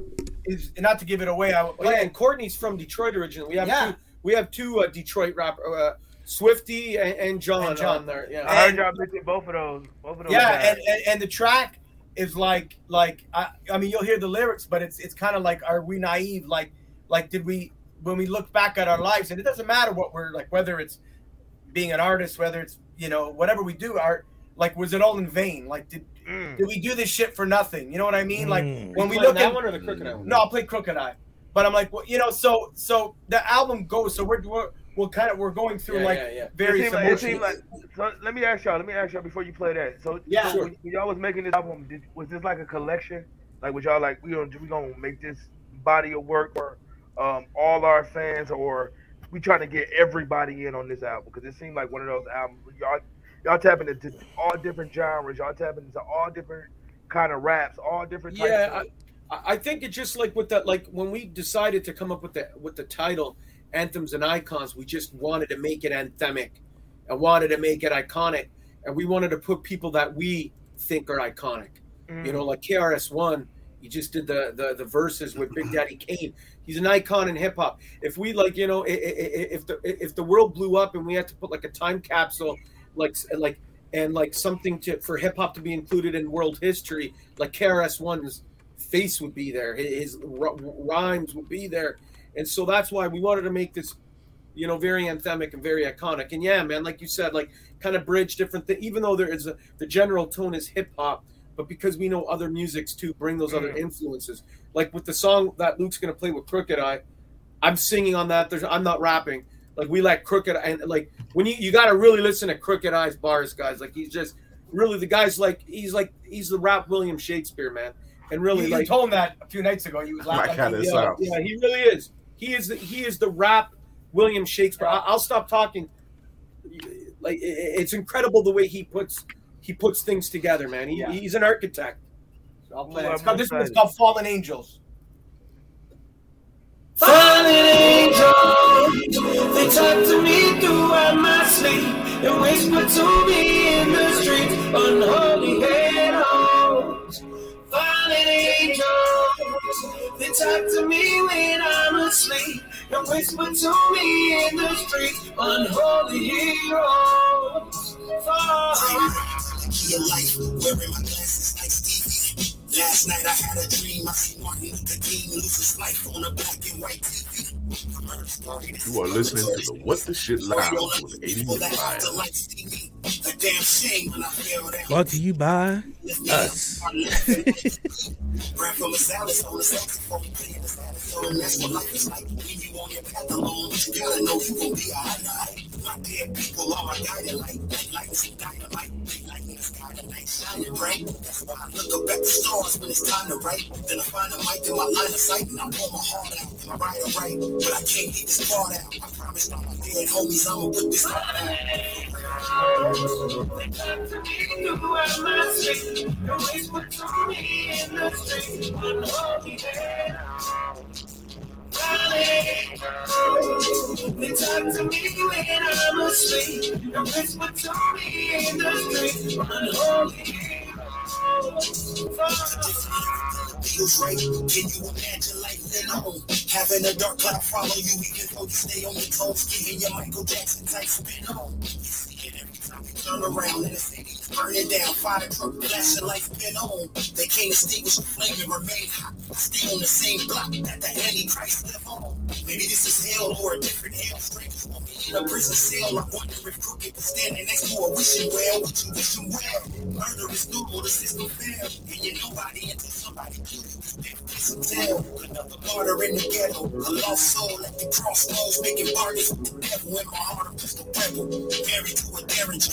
is not to give it away. I Oh, yeah, and Courtney's from Detroit originally. We have Yeah. two. We have two uh, Detroit rapper, uh, Swifty and, and John, And John. on there. Yeah, I heard y'all mention both of those. Both of those. yeah, and, and and the track is like like I, I mean you'll hear the lyrics, but it's it's kind of like are we naive? Like like did we when we look back at our lives, and it doesn't matter what we're like, whether it's being an artist, whether it's you know whatever we do, art like was it all in vain? Like did Mm. did we do this shit for nothing? You know what I mean? Like Mm. when we Playing look that at one or the Crooked I? No, I'll play Crooked I. But I'm like, well, you know, so so the album goes. So we're we're, we're kind of we're going through Yeah, like yeah, yeah. It various seemed like, it seemed like so let me ask y'all. Let me ask y'all before you play that. So Yeah. so when, when y'all was making this album, did, was this like a collection? Like was y'all like we gonna we gonna make this body of work for um, all our fans, or we trying to get everybody in on this album? Because it seemed like one of those albums y'all y'all tapping into all different genres. Y'all tapping into all different kind of raps, all different types. Yeah, of, I, I think it's just like with that, like when we decided to come up with the with the title anthems and icons we just wanted to make it anthemic and wanted to make it iconic. And we wanted to put people that we think are iconic. Mm. you know like KRS One he just did the, the the verses with big daddy kane. He's an icon in hip-hop if we like you know if the if the world blew up and we had to put like a time capsule like like and like something to for hip hop to be included in world history, like KRS One's face would be there, his r- rhymes would be there, and so that's why we wanted to make this, you know, very anthemic and very iconic. And yeah, man, like you said, like kind of bridge different things. Even though there is a the general tone is hip hop, but because we know other musics too, bring those other mm. influences. Like with the song that Luke's gonna play with Crooked I, I'm singing on that. There's I'm not rapping. Like we like Crooked I. and like when you you got to really listen to Crooked I's bars, guys. Like he's just really the guy's like he's like he's the rap William Shakespeare, man. And really you, you like told him that a few nights ago. He was laughing. Like how this yeah, sounds. yeah, he really is. He is the, he is the rap William Shakespeare. I, I'll stop talking. Like it- it's incredible the way he puts he puts things together, man. He, Yeah. He's an architect. I'll play Well, it. It's called, this I'm one's called Fallen Angels. Fallen angels, they talk to me throughout my sleep and whisper to me in the streets, unholy halos. Fallen angels, they talk to me when I'm asleep and whisper to me in the street, unholy heroes. Your life, wearing my glasses like Stevie. Last night I had a dream. I see Martin Luther King lose his life on a black and white TV. You are listening to the What the Shit Live with 80 Live. A damn shame when I feel that. Brought to you by us. Like. My dead people are my guiding light. Like some dynamite. They light in the sky, the night shining bright. That's why I look up at the stars when it's time to write. Then I find a mic in my line of sight and I pour my heart out. Am I right or right? But I can't get this part out. I promised all my dead homies I'ma put this part Throughout They talk to me when I'm asleep and whisper to me in the street, unholy feels right. Can you imagine life then on? Having a dark cloud follow you, even though you stay on your toes, giving your Michael Jackson type spin on. Turn around in the city, burning down, fire truck, flashing life been on. They can't extinguish the flame and remain hot. Stay on the same block that the Antichrist live on. Maybe this is hell or a different hell. Strangers want me in a prison cell. I wonder if crooked standing next to a wishing well. Would you wish him well? Murder is normal, the system failed. And you're nobody until somebody kills you. This is tell. Another martyr in the ghetto. A lost soul at the crossroads, making bargains with the devil. In my heart, a rebel. Married to a derringer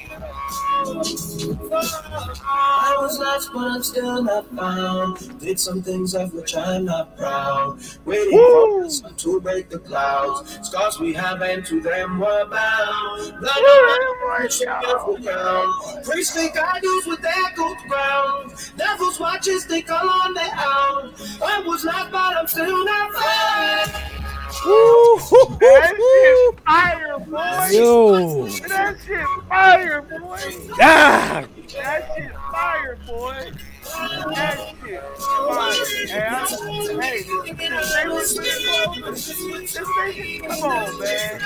I was lost, but I'm still not found. Did some things of which I'm not proud. Waiting for the sun to break the clouds. Scars we have, and to them we're bound. Blood on the ground. Priests think idols with their gold ground. Devils watches think I'm on the out. I was lost, but I'm still not found. That shit fire, boy. Yo. That shit fire, boy. Ah. That shit fire, boy. That shit fire. Hey, hey, this, this favorite shit, bro. This, this nigga, come on, man.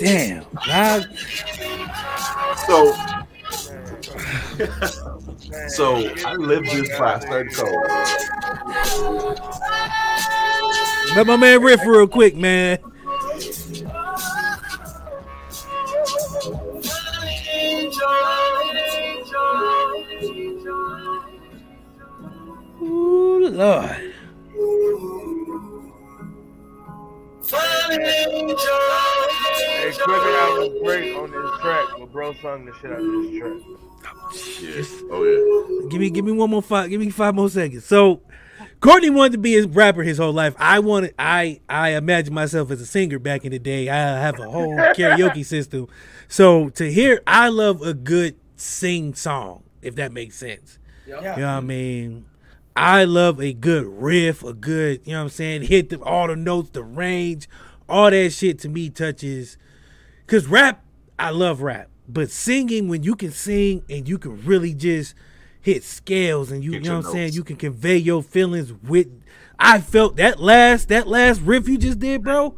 Damn. I, So, so I lived this class third code. let my man riff real quick, man. Ooh, Lord. Hey, Quick Out was great on this track, but bro sung the shit out of this track. Yeah. Oh yeah. Give me, give me one more five. Give me five more seconds. So, Courtney wanted to be a rapper his whole life. I wanted, I, I imagine myself as a singer back in the day. I have a whole karaoke system. So to hear, I love a good sing song, if that makes sense. Yeah. You know what I mean? I love a good riff, a good, you know what I'm saying, hit the, all the notes, the range, all that shit to me touches. Cause rap, I love rap, but singing when you can sing and you can really just hit scales and you, you know your what I'm saying, you can convey your feelings with. I felt that last that last riff you just did, bro.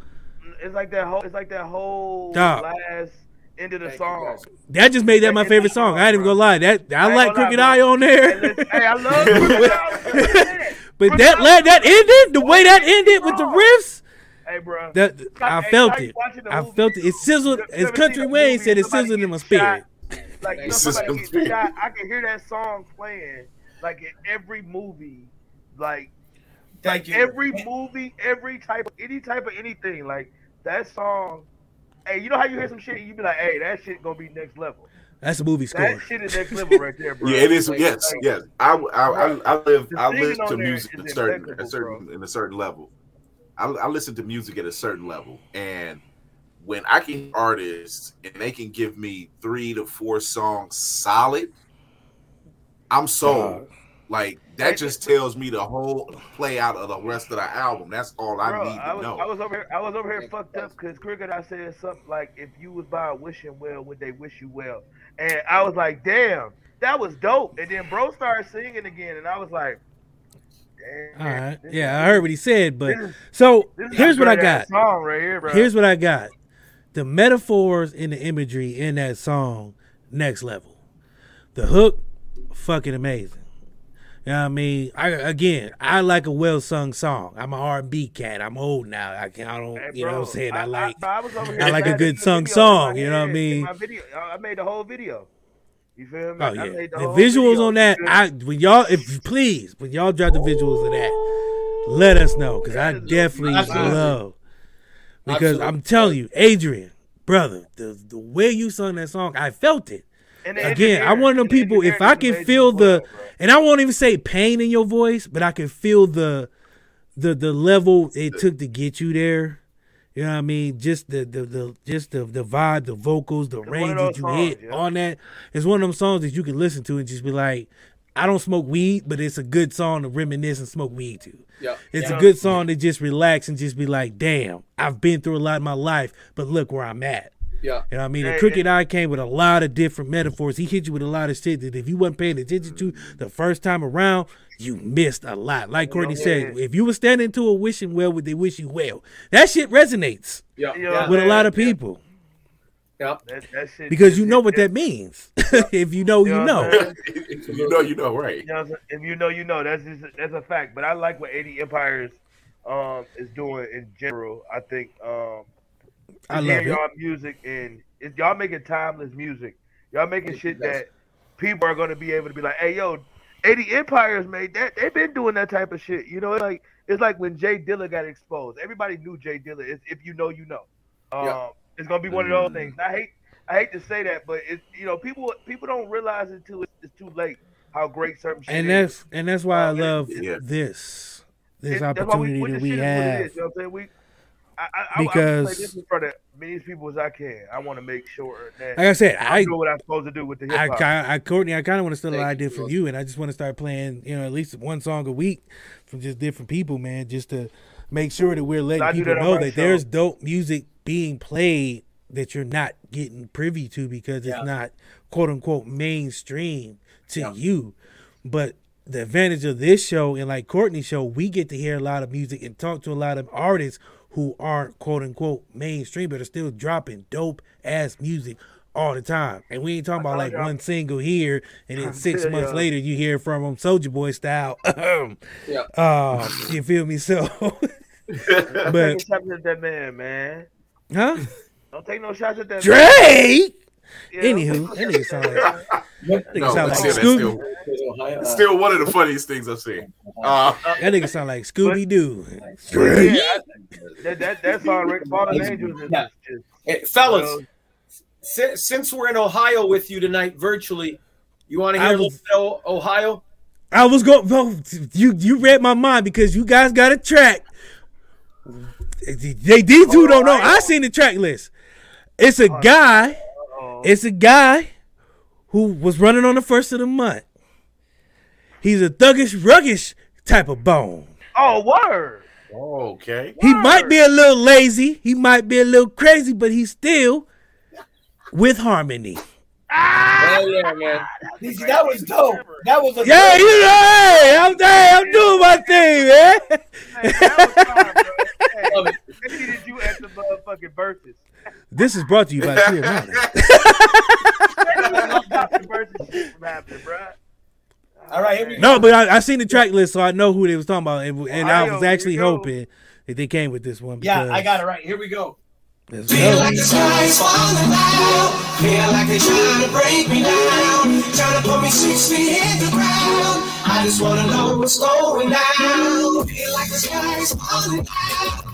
It's like that whole. It's like that whole Dog. last end of the song. That just made that my favorite song. I ain't even gonna lie. That I, ain't like gonna lie, Crooked. Eye on there. Hey, I love Crooked I. but that la- that ended the way that ended with the riffs. Hey, bro. That I Hey, felt it. I movie, felt it. It sizzled. you As Country Wayne said, it sizzled in my gets spirit. Like you know, somebody, conspiracy. I, I can hear that song playing like in every movie, like Thank like you. every movie, every type of any type of anything. Like that song. Hey, you know how you hear some shit and you be like, "Hey, that shit gonna be next level." That's a movie score. That shit is next level right there, bro. Yeah, it is. Like, yes, like, yes. I, I, I, I live. I singing listen to music is at a certain, a certain, in a certain level. I, I listen to music at a certain level, and when I can hear artists and they can give me three to four songs solid, I'm sold. Like that just tells me the whole play out of the rest of the album. That's all I Bro, need to I was, know. I was over here. I was over here fucked up because Cricket. I said something like, "If you was by a wishing well, would they wish you well?" And I was like, "Damn, that was dope." And then Bro started singing again, and I was like, All right. Yeah, I heard what he said, but This is- so here's what I got. right here, bro. Here's what I got. The metaphors and the imagery in that song, next level. The hook, fucking amazing. You know what I mean? I again, I like a well sung song. I'm an R&B cat. I'm old now. I can I don't, Hey, you know what I'm saying? I, like I, over here I like a good sung song, you know what I mean? I made the whole video. You feel me? Oh yeah, made the, visuals video. on that. I when y'all, if please, when y'all drop the visuals of that, let us know because I definitely Absolutely. love. Because Absolutely. I'm telling you, Adrian, brother, the the way you sung that song, I felt it. And Again, I'm one of them the people. If I can feel the, bro. and I won't even say pain in your voice, but I can feel the, the the level it took to get you there. You know what I mean? Just the the, the just the the vibe, the vocals, the one of range that you songs, hit yeah. on that. It's one of them songs that you can listen to and just be like, I don't smoke weed, but it's a good song to reminisce and smoke weed to. Yeah. It's Yeah. a good song to just relax and just be like, damn, I've been through a lot in my life, but look where I'm at. Yeah. You know what I mean? The Hey, Crooked I came with a lot of different metaphors. He hit you with a lot of shit that if you wasn't paying attention to the first time around, you missed a lot. Like Courtney said, if you were standing to a wishing well, would they wish you well? That shit resonates Yeah. Yeah. with a I'm lot of people yeah. That, that shit, because you know it- what that means. if you know, you You know know. you know, you know, right? You know, what I'm saying? if you know, you know. That's just that's a fact. But I like what 80 Empires um is doing in general. I think um I love it. y'all music and it, y'all making timeless music. Y'all making shit that people are gonna be able to be like, hey yo, 80 Empires made that. They've been doing that type of shit. You know, it's like it's like when J Dilla got exposed. Everybody knew J Dilla. It's, if you know, you know. Um, Yeah. It's gonna be one of those things. I hate I hate to say that, but it's you know people people don't realize it until it's, it's too late how great certain shit And is. that's and that's why I Um, love Yeah. this this It- opportunity what that we shit is have. is, you know what I'm saying? We, I, I, I, I Because- play this in front of many people as I can. I want to make sure that Like I said, I I do what I'm supposed to do with the hip I, hop. I, I Courtney, I kind of want to steal an Thank idea you, from Ross. you, and I just want to start playing, you know, at least one song a week from just different people, man, just to make sure that we're letting people that know that show. there's dope music being played that you're not getting privy to because it's not quote unquote mainstream to Yeah. you. But the advantage of this show and like Courtney's show, we get to hear a lot of music and talk to a lot of artists who aren't quote unquote mainstream, but are still dropping dope ass music all the time. And we ain't talking about like one single here and then six months ya. later you hear from them Soulja Boy style. Yeah. uh, you feel me? So, but take no shots at that man, man. huh? Don't take no shots at that man. Drake. Yeah. Anywho, that nigga sound like that nigga No, sound like still, that's Scooby. still, still one of the funniest things I've seen. Uh, That nigga sound like Scooby Doo. Yeah, that that that song, Rick Fallen Angels, is Yeah. just, Hey, fellas, you know, since we're in Ohio with you tonight virtually, you want to hear I a little bit of Ohio? I was going. Bro, you you read my mind because you guys got a track. They these two don't know. I seen the track list. It's a guy. It's a guy who was running on the first of the month. He's a thuggish, ruggish type of bone. oh word. Oh, okay. He might be a little lazy. He might be a little crazy, but he's still with harmony. Ah! Hell yeah, man. That was dope. That was a Yeah, you know, hey, I'm, hey, I'm doing my thing, man. Hey, that was fine, bro. Hey, it. they needed you at the motherfucking verses. This is brought to you by Clear Mountain. The verses shit from happening, bro. All right, here we go. No, but I, I seen the track list, so I know who they was talking about, and, and I was actually hoping that they came with this one. Yeah, I got it right. Here we go. Let's Feel go. like the sky's falling down. Feel like they're trying to break me down. Trying to put me six feet in the ground. I just wanna know what's going down. Feel like the sky's falling down.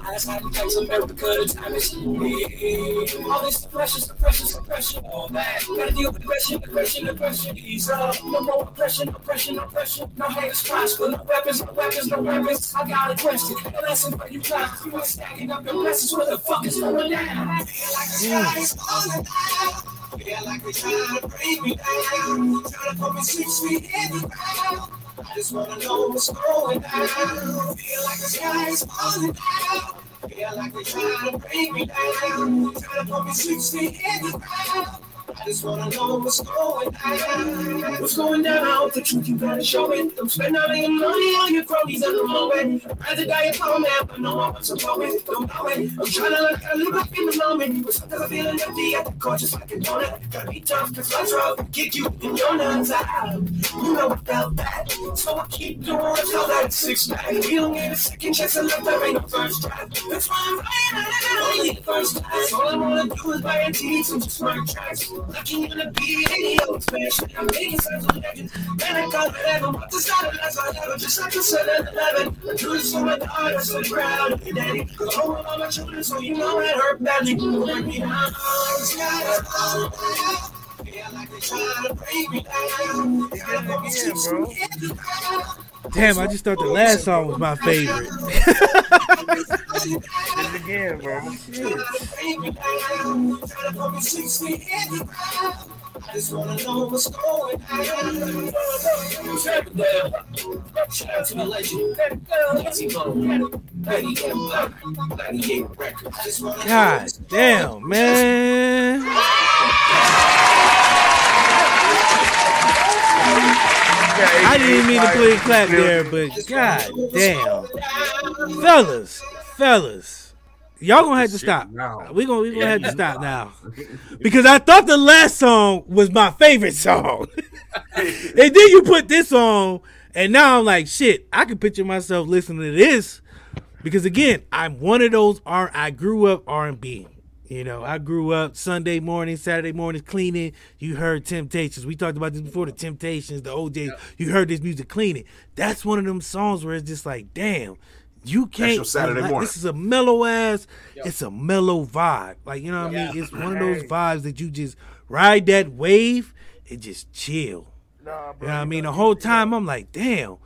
Eyes hiding thanks America, the time is here. All this pressure, suppression, suppression, all that. Gotta deal with aggression, aggression, aggression. Ease up. No more oppression, oppression, oppression. No haters prosper, no weapons, no weapons, no weapons. I got a question, a lesson for you guys. You ain't stacking up your blessings. What the fuck is going down? Feel like the sky's falling down. Feel like they're trying to break me down. Trying to put me six feet in the ground. I just wanna know what's going down. Feel like the sky is falling down. Feel like they're trying to break me down. Trying to put me six feet in the ground. I just wanna know what's going down. What's going down? The truth you gotta show it. Don't spend all of your money on your cronies at the moment. Rather die a poor man, but no one wants to know it. Don't know it. I'm trying to look, I live up in the moment. But sometimes I'm feeling empty at the core, just like a donut. Gotta be tough, cause life's rough. Kick you in your nuts out. You know felt that. So I keep doing until that six pack. We don't get a second chance to live, there ain't no first try. That's why I'm writing it only the first time. All I wanna do is buy a team, some smart tracks. Lucky be any old special. I'm making sense of legends. Man, I got whatever. What the start of all I ever. Just like a 7 11. I do this for my daughter, so proud of you, daddy. With all my children, so you know it hurt badly. Let me down. Feel like they're trying to break me down. Trying to put me six feet in the ground. Damn, I just thought the last song was my favorite. it again, bro. I just wanna know what's going on. Shout out to the legend. Layzie Bone. 98 98 records. I just wanna God damn, man. I didn't mean to play clap there, but god damn. Fellas, fellas. Y'all gonna have to stop. Now. We gonna we gonna have to stop now. Because I thought the last song was my favorite song. and then you put this on, and now I'm like, shit, I can picture myself listening to this. Because again, I'm one of those R I grew up R and B. You know, I grew up Sunday morning, Saturday mornings cleaning. You heard Temptations. We talked about this before. The Temptations, the O'Jays. You heard this music cleaning. That's one of them songs where it's just like, damn, you can't. your Saturday like, morning. This is a mellow ass. It's a mellow vibe. Like you know what I mean. It's one of those vibes that you just ride that wave and just chill. you know what I mean? The whole time I'm like, damn.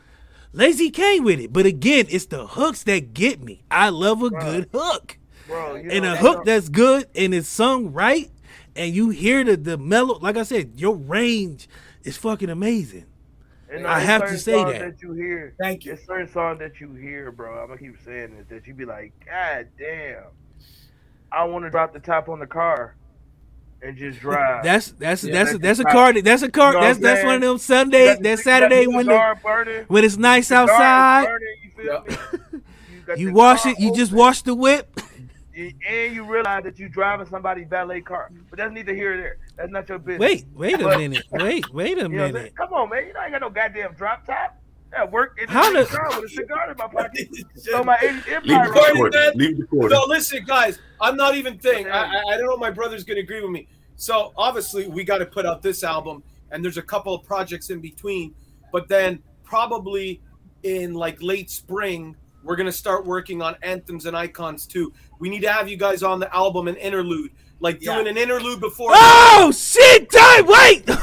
Layzie came with it, but again, it's the hooks that get me. I love a good hook Bro, you and know, a that hook song- that's good and it's sung right, and you hear the the mellow. Like I said, your range is fucking amazing. And I have to say songs that. you hear. Thank you. There's certain songs that you hear, bro. I'm gonna keep saying this. That you be like, God damn, I want to drop the top on the car and just drive. That's that's Yeah, that's let that's a you car. drive. That's a car. You know That's that's one of them Sunday, Got the- that Saturday the when cigar the, burning, when it's nice outside. burning, you feel me? got You wash it. You just wash the whip. and and you realize that you're driving somebody's valet car. But that's neither here or there. That's not your business. Wait, wait a minute. Wait, wait a You know what I'm minute. Come on, man. You know I ain't got no goddamn drop top. I work in How the the- car with a cigar in my pocket. so my 80s Empire. Leave the record. recording. Leave the recording. No, listen, guys. I'm not even thinking. I, I, I don't know. if My brother's gonna agree with me. So obviously, we got to put out this album, and there's a couple of projects in between. But then probably in like late spring, we're gonna start working on anthems and icons too. We need to have you guys on the album and interlude. Like doing an interlude before. Oh shit! Time. Wait.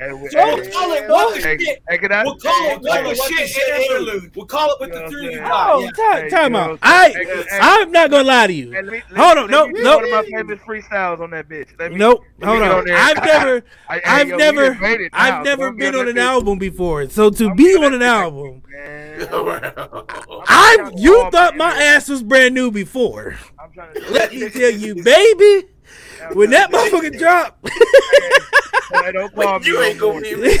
We'll call it what the Hey, shit. hey, can I- We'll call it what the shit interlude. We'll call it with the three of you Oh, time, time out. I, hey, hey, I'm not gonna lie to you. Hey, let me- let Hold on, let no, no. One of my famous freestyles on that bitch. Nope. Hold on. I've never, I- hey, I've never, just made it now, I've never been on an album before. So to be on an album, I you thought my my ass was brand new before. I'm trying to Let me tell you, baby, when that motherfucker drop, Hey, don't call me. You ain't gonna more. be.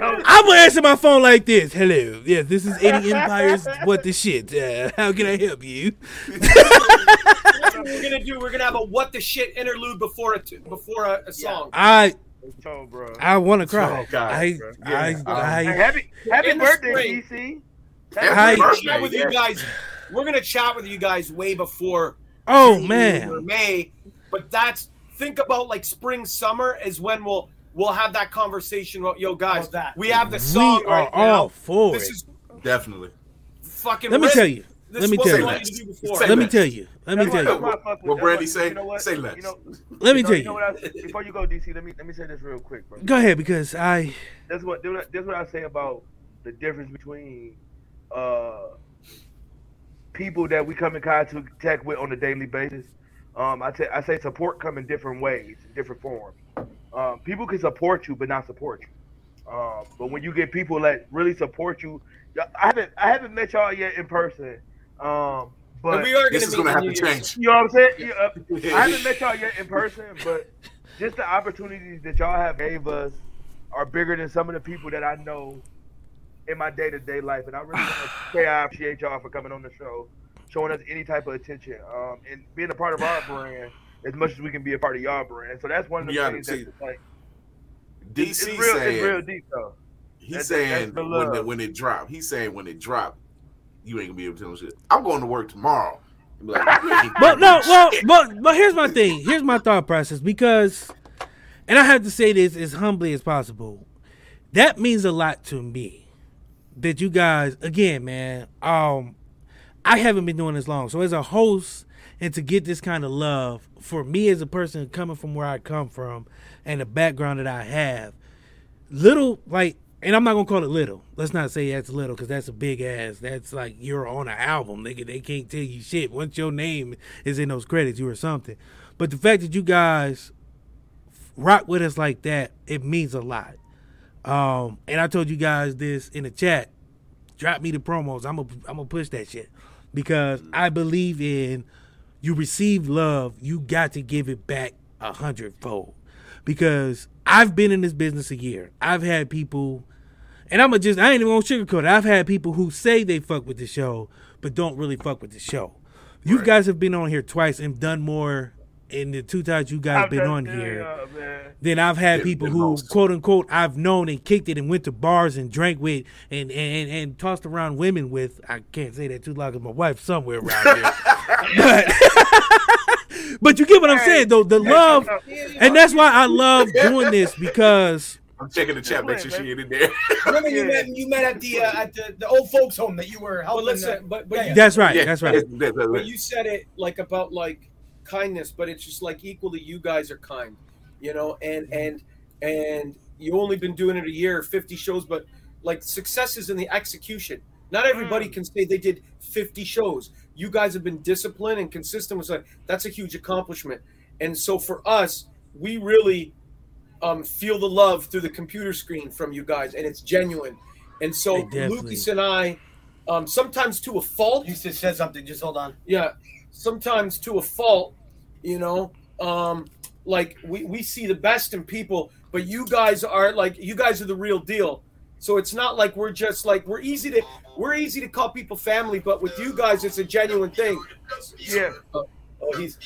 I'm gonna answer my phone like this. Hello, yes, this is 80 Empires. What the shit? Uh, how can I help you? We're gonna do. We're gonna have a what the shit interlude before a t- before a, a song. I, So, bro. I want to cry. Oh, God, I, bro. I, Yeah. Hey, I, happy happy birthday. DC. We're Hi. gonna birthday, with you guys. We're gonna chat with you guys way before oh June or man, May. But that's think about like spring, summer is when we'll we'll have that conversation. About, Yo, guys, that. we have the song we are right now. all for This it. is Definitely. fucking. Let me risk. tell you. This Let me is what tell we you. wanted to do before. Let me tell you. Let me tell you. that's why I fuck with- What that's Brandy say? You know what? Say less. You know, Let me know- tell you know you. what I, before you go, DC, let me let me say this real quick, bro. Go ahead because I. That's what that's what I say about the difference between uh people that we come in contact with on a daily basis. Um, I, t- I say support come in different ways, different forms. Um, people can support you, but not support you. Um, but when you get people that really support you, I haven't I haven't met y'all yet in person. Um, but And we are This gonna is gonna have to change. you know what I'm saying? Yeah, uh, I haven't met y'all yet in person, but just the opportunities that y'all have gave us are bigger than some of the people that I know in my day to day life. And I really want to say I appreciate y'all for coming on the show, showing us any type of attention, um, and being a part of our brand as much as we can be a part of y'all brand. So that's one of the Yeah, things that's like DC it's, it's real, saying it's real deep though. he's That's- saying that's when, the, when it drop, he's saying when it drop, you ain't gonna be able to tell him shit. I'm going to work tomorrow. Like, But no, well, shit." but but here's my thing. Here's my thought process because, and I have to say this as humbly as possible. That means a lot to me. That you guys, again, man. Um, I haven't been doing this long, so as a host, and to get this kind of love for me as a person coming from where I come from and the background that I have, little like and I'm not gonna call it little. Let's not say that's little because that's a big ass. That's like you're on an album. They they can't tell you shit. Once your name is in those credits, you are something. But the fact that you guys rock with us like that, it means a lot. Um, and I told you guys this in the chat. Drop me the promos. I'm gonna I'm gonna push that shit because I believe in you receive love, you got to give it back a hundredfold. Because I've been in this business a year. I've had people, and I'm gonna just I ain't even gonna sugarcoat it. I've had people who say they fuck with the show, but don't really fuck with the show. You guys have been on here twice and done more in the two times you guys I'm been on here y'all, then I've had Yeah, people who most. quote unquote I've known and kicked it and went to bars and drank with and and, and tossed around women with. I can't say that too loud because my wife's somewhere around here. but, but you get what I'm saying though. The love, and that's why I love doing this because I'm checking the chat, make sure she ain't in there. Remember you met you met at the uh, at the, the old folks home that you were helping. But listen, uh, but but yeah, you, yeah. that's right. Yeah, That's right. but you said it like about like kindness, but it's just like equally you guys are kind, you know, and and and you only been doing it a year, 50 shows, but like success is in the execution. Not everybody can say they did 50 shows. You guys have been disciplined and consistent with that. That's a huge accomplishment. And so for us, we really um, feel the love through the computer screen from you guys, and it's genuine. And so Lucas and I, um, sometimes to a fault, You just said something. Just hold on. yeah sometimes to a fault you know um like we, we see the best in people but you guys are like you guys are the real deal so it's not like we're just like we're easy to we're easy to call people family but with you guys it's a genuine thing Yeah. oh, oh he's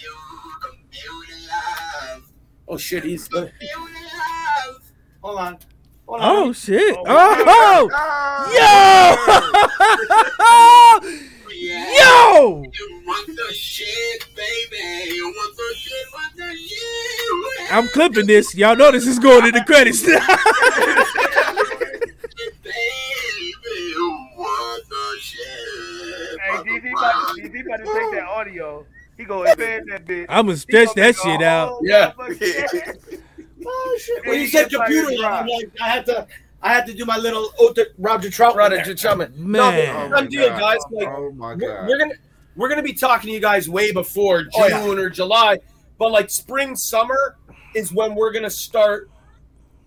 oh shit he's Hold on. Hold on. Oh shit! Oh, Oh, yo, yo, I'm clipping this. Y'all know this is going in the credits. Hey, DZ about, to, DZ about to take that audio He go expand that bitch. I'ma stretch that make a shit out. whole Yeah. Oh shit! When you said computer. I'm like, I had to, I had to do my little Ota- Roger Troutman. Roger there. Troutman. Man. No, Oh but my done deal, God. guys. Like, Oh my we're, god. we're gonna we're gonna be talking to you guys way before June Oh, yeah. or July, but like spring, summer is when we're gonna start.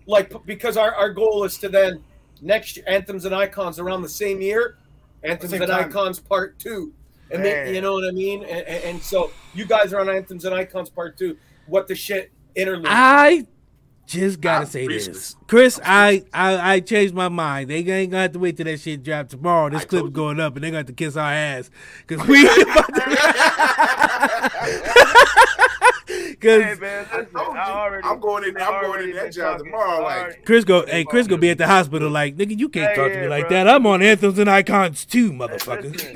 Like, because our, our goal is to then next year anthems and icons around the same year, anthems Same and time. icons part two, and then, you know what I mean. And, and, and so you guys are on anthems and icons part two. What the shit interlude? I just gotta I'm say speechless. this, Chris. I, I I changed my mind. They ain't gonna have to wait till that shit drop tomorrow. This I clip told you. going up, and they got to have to kiss our ass because we. Because Hey man, listen, I told you, I already, I'm going in. I I'm going in that job tomorrow. Like, Chris go, hey, Chris gonna be at the hospital like, nigga, you can't Hey, talk to me yeah, like bro. that. I'm on anthems and icons too, motherfucker. Listen,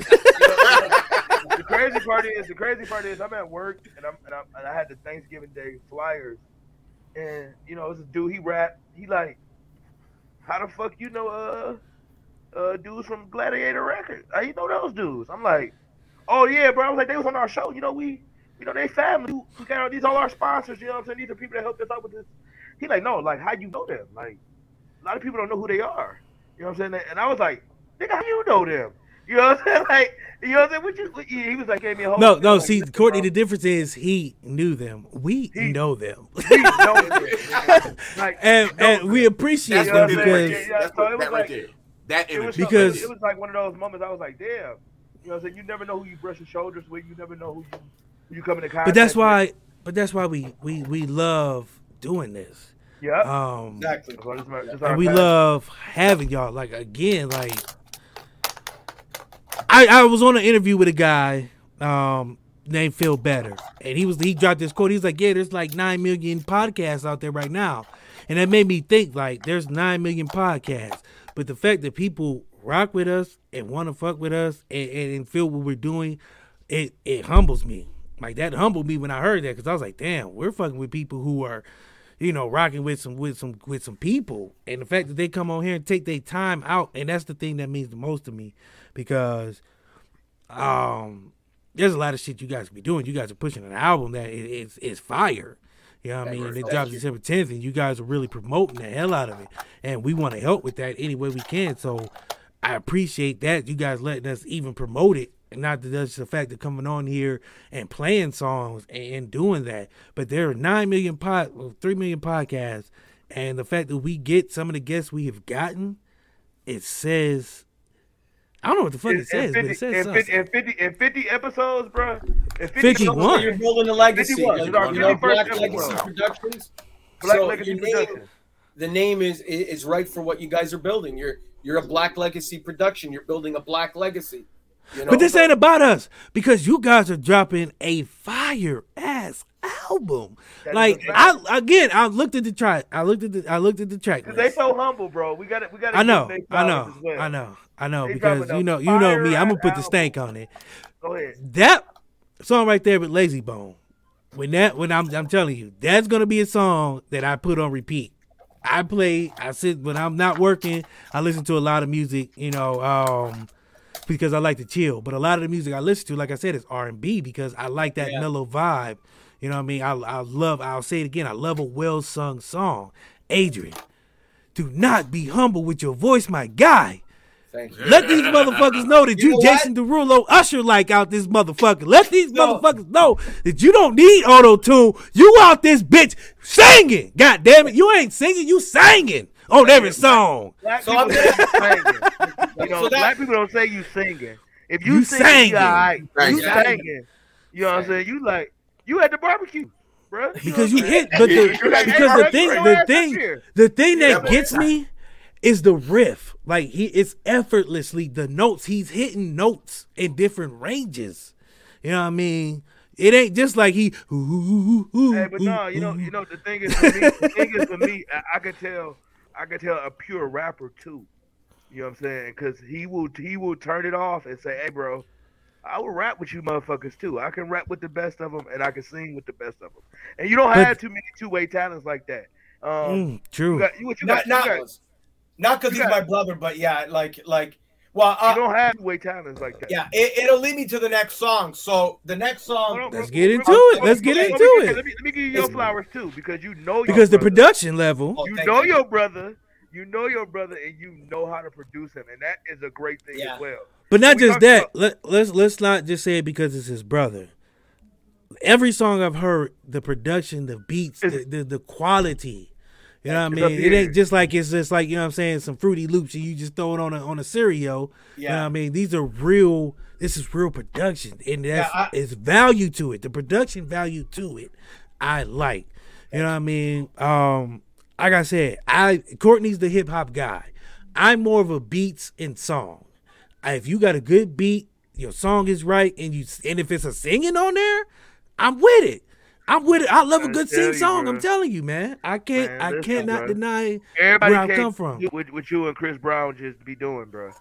the crazy part is the crazy part is I'm at work and I'm and, I'm, and I had the Thanksgiving Day flyers, and you know it's a dude he rap he like, how the fuck you know uh uh dudes from Gladiator Records? How you know those dudes? I'm like, oh yeah, bro. I was like they was on our show. You know we. You know, they family. We got all these all our sponsors. You know what I'm saying? These are people that helped us out with this. He like, no, like, how you know them? Like, a lot of people don't know who they are. You know what I'm saying? And I was like, nigga, how you know them? You know what I'm saying? Like, you know what I'm saying? What you, what you- he was like, gave me a whole. No, no. like, See, listen, Courtney, bro, the difference is he knew them. We He- know them, we know them. Like, and know and we appreciate that's You know them what I'm because Yeah, so it was that like- there. That It was. Because- because it was like one of those moments. I was like, damn. You know what I'm saying? You never know who you brush your shoulders with. You never know who you who you come into contact. but that's with. why but that's why we we we love doing this. Yeah. Um, Exactly. That's why this is my- this is our and we love having y'all. Like again, like I I was on an interview with a guy um named Phil Better, and he was he dropped this quote. He's like, yeah, there's like nine million podcasts out there right now, and that made me think like there's nine million podcasts, but the fact that people rock with us and want to fuck with us and, and, and feel what we're doing, it it humbles me. Like that humbled me when I heard that because I was like, damn, we're fucking with people who are you know, rocking with some with some with some people, and the fact that they come on here and take their time out, and that's the thing that means the most to me, because um, there's a lot of shit you guys be doing. You guys are pushing an album that it, it's it's fire. You know what I mean? And it drops December 10th, and you guys are really promoting the hell out of it, and we want to help with that any way we can. So I appreciate that you guys letting us even promote it. And not that that's the fact of coming on here and playing songs and doing that, but there are nine million pod, three million podcasts, and the fact that we get some of the guests we have gotten, it says, I don't know what the fuck In- it says, in but 50, it says in 50, in 50, in 50 episodes, bro. In 50 51. episodes, You're building a legacy. 51. You It's our know, Black episode. Legacy Productions. Black so Legacy your name, Productions. the name is is right for what you guys are building. You're you're a Black Legacy production. You're building a Black legacy. You know? But this ain't about us because you guys are dropping a fire ass album. Like I again, I looked at the track. I looked at the I looked at the track. Cause they so humble, bro. We got it. We got. I know, I know, I know, I know They because you know you know me. I'm gonna put the stank on it. Go ahead. That song right there with Layzie Bone. When that when I'm I'm telling you, that's gonna be a song that I put on repeat. I play, I sit when I'm not working, I listen to a lot of music, you know, um because I like to chill. But a lot of the music I listen to, like I said, is R and B because I like that mellow vibe. You know what I mean? I I love I'll say it again, I love a well sung song. Adrian, do not be humble with your voice, my guy. Thank you. Let these motherfuckers know that You you, know what? Jason Derulo Usher like out this motherfucker. Let these motherfuckers know that you don't need auto tune. You out this bitch singing. God damn it, you ain't singing, you singing on every song. Black So people I'm- don't singing. You know, So that- black people don't say you singing. If you, You singing, singing. you all right. Right. You singing. You know what I'm saying? You like you at the barbecue, bro. Because you hit, but the, Like, because bro, the thing, the thing, the thing that gets me is the riff. Like he, it's effortlessly the notes. He's hitting notes in different ranges. You know what I mean? It ain't just like he. Ooh, ooh, ooh, Hey, but ooh, no, you know, you know, the thing is for me, the thing is for me, I, I could tell, I could tell a pure rapper too. You know what I'm saying? Because he will, he will turn it off and say, "Hey, bro, I will rap with you motherfuckers too. I can rap with the best of them, and I can sing with the best of them. And you don't have too many two way talents like that. Um, Mm, true. you got, you, what you Not got, not got- not because he's got- my brother, but yeah, like like Well, uh, you don't have way talents like that. Yeah, it, it'll lead me to the next song. So the next song. Let's get into it. Let's get into it. Let me, let me give you your flowers too, because you know your Because the production level. Oh, you know your brother, you know your brother, and you know how to produce him, and that is a great thing as well. But not We just that. about- Let, let's let's not just say it because it's his brother. Every song I've heard, the production, the beats, the, the, the quality. You know what I It's mean? It ain't just like it's just like you know what I'm saying, some Fruity Loops and you just throw it on a on a cereal. You know Yeah. what I mean? These are real this is real production. And that's Yeah, I- it's value to it. The production value to it. I like. You know what I mean? Um, like I said, I Courtney's the hip hop guy. I'm more of a beats and song. If you got a good beat, your song is right, and you and if it's a singing on there, I'm with it. I'm with it. I love a good sing song. bro. I'm telling you, man. I can't. Man, I cannot deny Everybody where I come from. What, what you and Chris Brown just be doing, bro.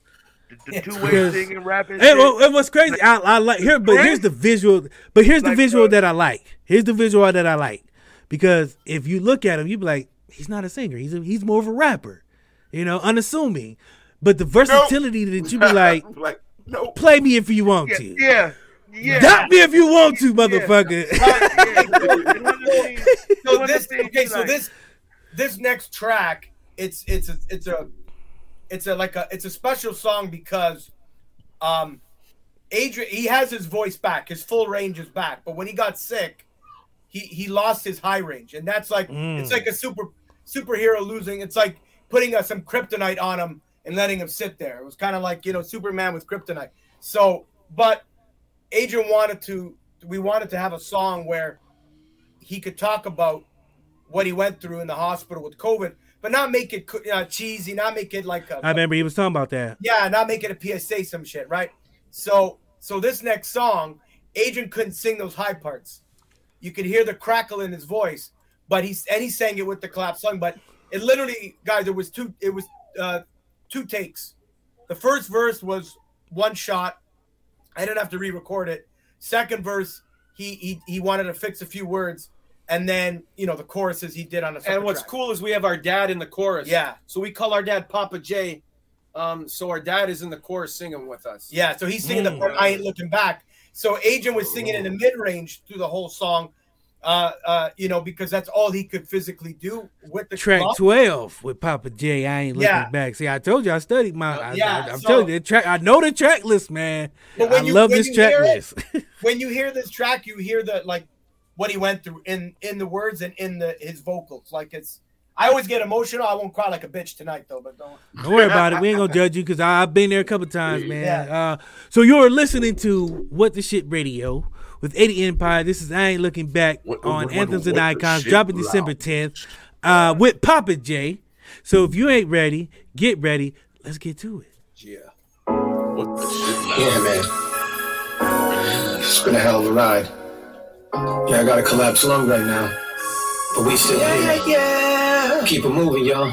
The, the two way singing, rapping. Hey, shit. it was crazy. I, I like here, but here's the visual. But here's the Like, visual uh, that I like. Here's the visual that I like because if you look at him, you'd be like, he's not a singer. He's a, he's more of a rapper. You know, unassuming. But the versatility that you be like, like, no. play me if you want to. yeah, yeah. Dot me if you want to, motherfucker. so this okay, so this this next track, it's it's a, it's a it's a like a it's a special song because um Adrian he has his voice back, his full range is back, but when he got sick, he he lost his high range, and that's like Mm. it's like a super superhero losing. It's like putting uh, some kryptonite on him and letting him sit there. It was kind of like you know Superman with kryptonite. So, but Adrian wanted to we wanted to have a song where he could talk about what he went through in the hospital with COVID, but not make it co- uh, cheesy, not make it like a, I remember he was talking about that. yeah, not make it a PSA some shit, right? So so this next song, Adrian couldn't sing those high parts. You could hear the crackle in his voice, but he's and he sang it with the clap song, but it literally, guys, it was two it was uh two takes. The first verse was one shot. I didn't have to re-record it. Second verse, he he he wanted to fix a few words, and then you know the choruses he did on a. And what's track. cool is we have our dad in the chorus. Yeah. So we call our dad Papa J. Um, so our dad is in the chorus singing with us. Yeah, so he's singing the part I ain't looking back. So Adrian was singing in the mid range through the whole song, uh, uh, you know, because that's all he could physically do with the Track club. 12 with Papa J. I ain't looking Yeah. back. See, I told you I studied my. I, Yeah, I, am so- telling you, the track. I know the track list, man. But when I you- love this track it- list. when you hear this track, you hear the like what he went through in in the words and in the his vocals. Like it's, I always get emotional. I won't cry like a bitch tonight though, but don't. Don't worry about it. We ain't gonna judge you because I've been there a couple times, man. Uh, so you're listening to What the Shit Radio with 80 Empire. This is I Ain't Looking Back on what- Anthems and what the Icons, dropping loud. December 10th uh, with Papa J. So if you ain't ready, get ready. Let's get to it. Yeah. What the shit? Yeah, man. It's been a hell of a ride. Yeah, I got a collapsed lung right now. But we still here. yeah. Keep it moving, y'all.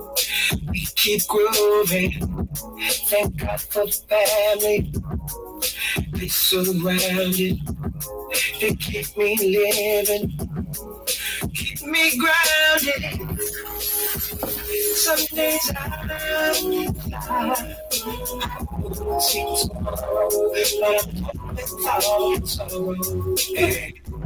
We keep grooving. Thank God for family. They surrounded. They keep me living. Keep me grounded. Some days I'm. I wouldn't see tomorrow, but I'm without sorrow. Hey.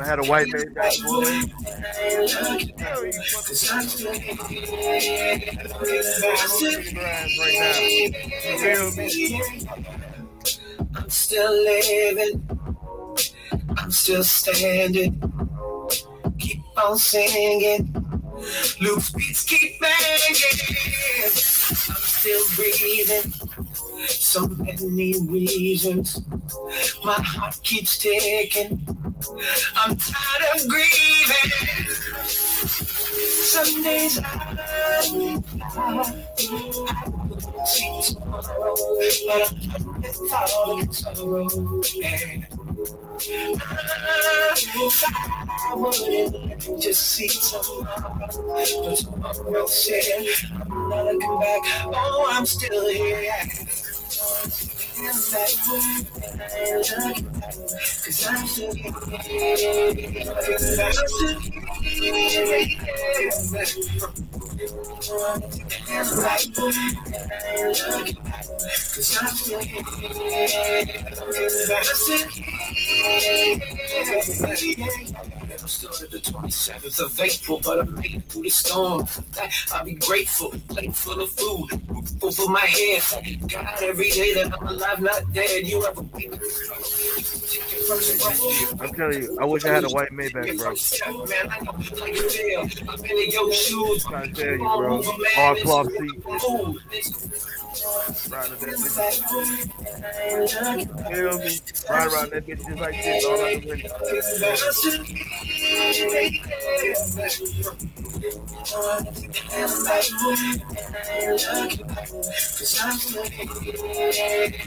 I had a white Maybach, boy. I'm still living. I'm still standing. Keep on singing. Loose beats keep banging. I'm still breathing. So many reasons. My heart keeps ticking. I'm tired of grieving. Some days I, I, I see tomorrow, but I'm without sorrow. And I wouldn't just see tomorrow, but tomorrow said I'm not looking back. Oh, I'm still here. 'Cause I'm still here. I'm I'm at the 27th of April, but I made it through the storm. I'll be grateful, plate full of food, roof over my head. Thank God every day that I'm alive, not dead. You ever I'm telling you, I wish I had a white Maybach, bro. I know how you feel. I've in your shoes. trying to tell you, bro. Hard cloth seat. Ride around that bitch just like this, all out the window.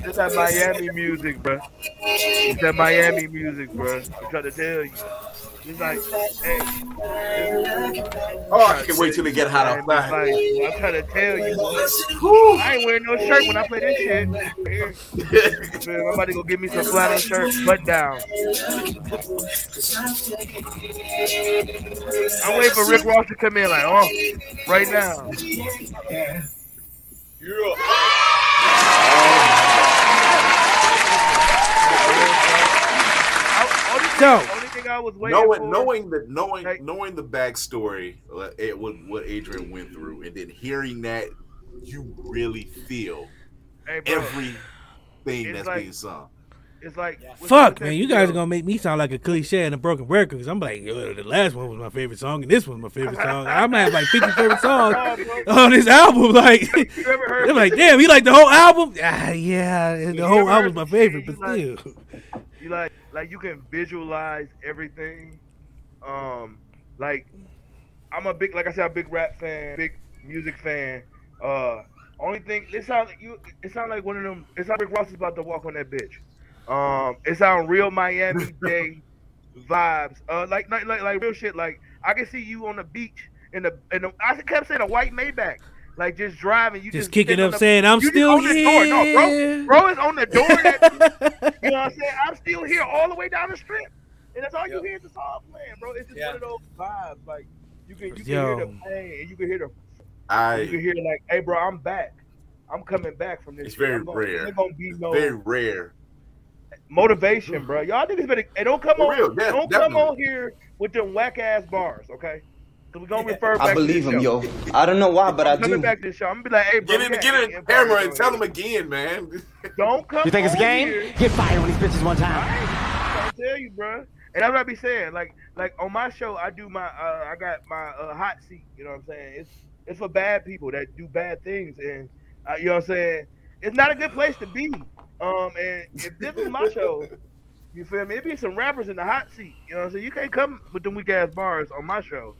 It's that Miami music, bro. It's that Miami music, bro. I'm trying to tell you. It's like, hey. Oh, I can't wait till they get hot I'm outside. like, I'm trying to tell you. boy. I ain't wearing no shirt when I play this shit. Man, I'm about to go get me some flannel shirt, butt down. I'm waiting for Rick Ross to come in, like, oh, right now. So, Only thing I was waiting knowing for, knowing that knowing knowing the backstory uh, it, what what Adrian went through and then hearing that you really feel Hey, bro. everything that's like- being sung. It's like Fuck, man, you guys are gonna make me sound like a cliche and a broken record because I'm like, "Yo, the last one was my favorite song and this one's my favorite song. I'm gonna have like 50 favorite songs on this album. Like, they're like, damn, you like the whole album? Ah, yeah, the You whole ever album's my favorite, but You still. you like like you can visualize everything. Um, like I'm a big, like I said, a big rap fan, big music fan. Uh, only thing it sounds like you, it sounds like one of them. It sounds like Rick Ross is about to walk on that bitch. Um, it sounds real Miami Day vibes. Uh, like like like like real shit. Like I can see you on the beach in the in the. I kept saying a white Maybach. Like just driving, you Just just, kicking up the- saying, "I'm still on the door. No, here." bro, bro is on the door. That, you know what I'm saying? I'm still here all the way down the strip, and that's all you hear is the song playing, bro. It's just one of those vibes. Like you can you can hear the Yo. pain, and you can hear the I you can hear like, hey, bro, I'm back. I'm coming back from this. it's shit. very gonna- rare. There's gonna be no Very rare. motivation, bro. Y'all niggas better. Hey, don't come For on. real, yeah, don't come on here with them whack ass bars, okay? So we gonna refer back. I believe to him, this yo. I don't know why, but I I'm coming do. back to this show. I'm gonna be like, hey, bro, Get in, we get got in the camera and tell here. them again, man. Don't come. You think it's a game? here. Get fired on these bitches one time. I tell you, bro. And that's what I be saying. Like, like on my show, I do my, uh, I got my uh, hot seat. You know what I'm saying? It's, it's for bad people that do bad things, and uh, you know what I'm saying. It's not a good place to be. Um, and if this was my show, you feel me? It'd be some rappers in the hot seat. You know what I'm saying? You can't come with them weak ass bars on my show.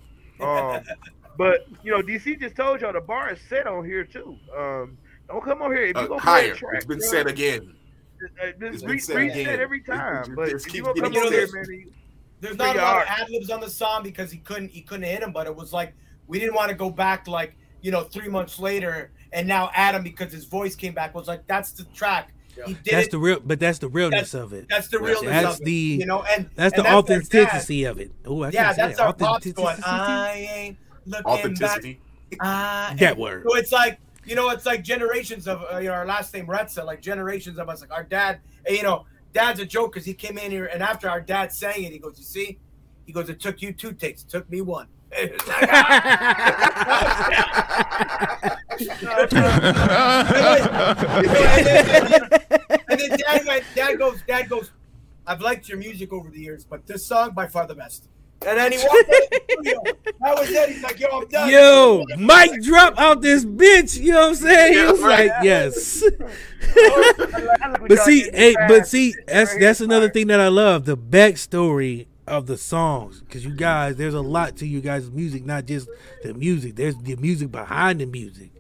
Um, but you know, DC just told y'all the bar is set on here too. Um, don't come on here if you Uh, gonna play a higher. track. It's been bro, said again. uh, It's been re- said reset again. every It- time. it But just if you keeps gonna come on here, man, you- There's not a lot out- of ad libs on the song because he couldn't he couldn't hit him, but it was like we didn't want to go back like you know three months later and now Adam because his voice came back was like that's the track. He did That's it. the real, but that's the realness That's- of it. that's the realness That's of it, the, you know, and- that's and the that's our dad. authenticity of it. Oh, I yeah, can't say that's it. our pops going. Authenticity? I ain't looking Authenticity. back. I That word. So it's like you know, it's like generations of uh, you know our last name Retza, like generations of us. Like our dad, you know, dad's a joke because he came in here and after our dad sang it, he goes, "You see," he goes, "It took you two takes, it took me one." It's like, and then dad went, dad goes, dad goes, I've liked your music over the years, but this song by far the best. And then he walked out of the studio. That was it. He's like, yo, I'm done. Yo, Mike drop out this bitch. You know what I'm saying? He was like, yes. but see, hey, but see, that's that's another thing that I love the backstory of the songs because you guys, there's a lot to you guys' music, not just the music. There's the music behind the music.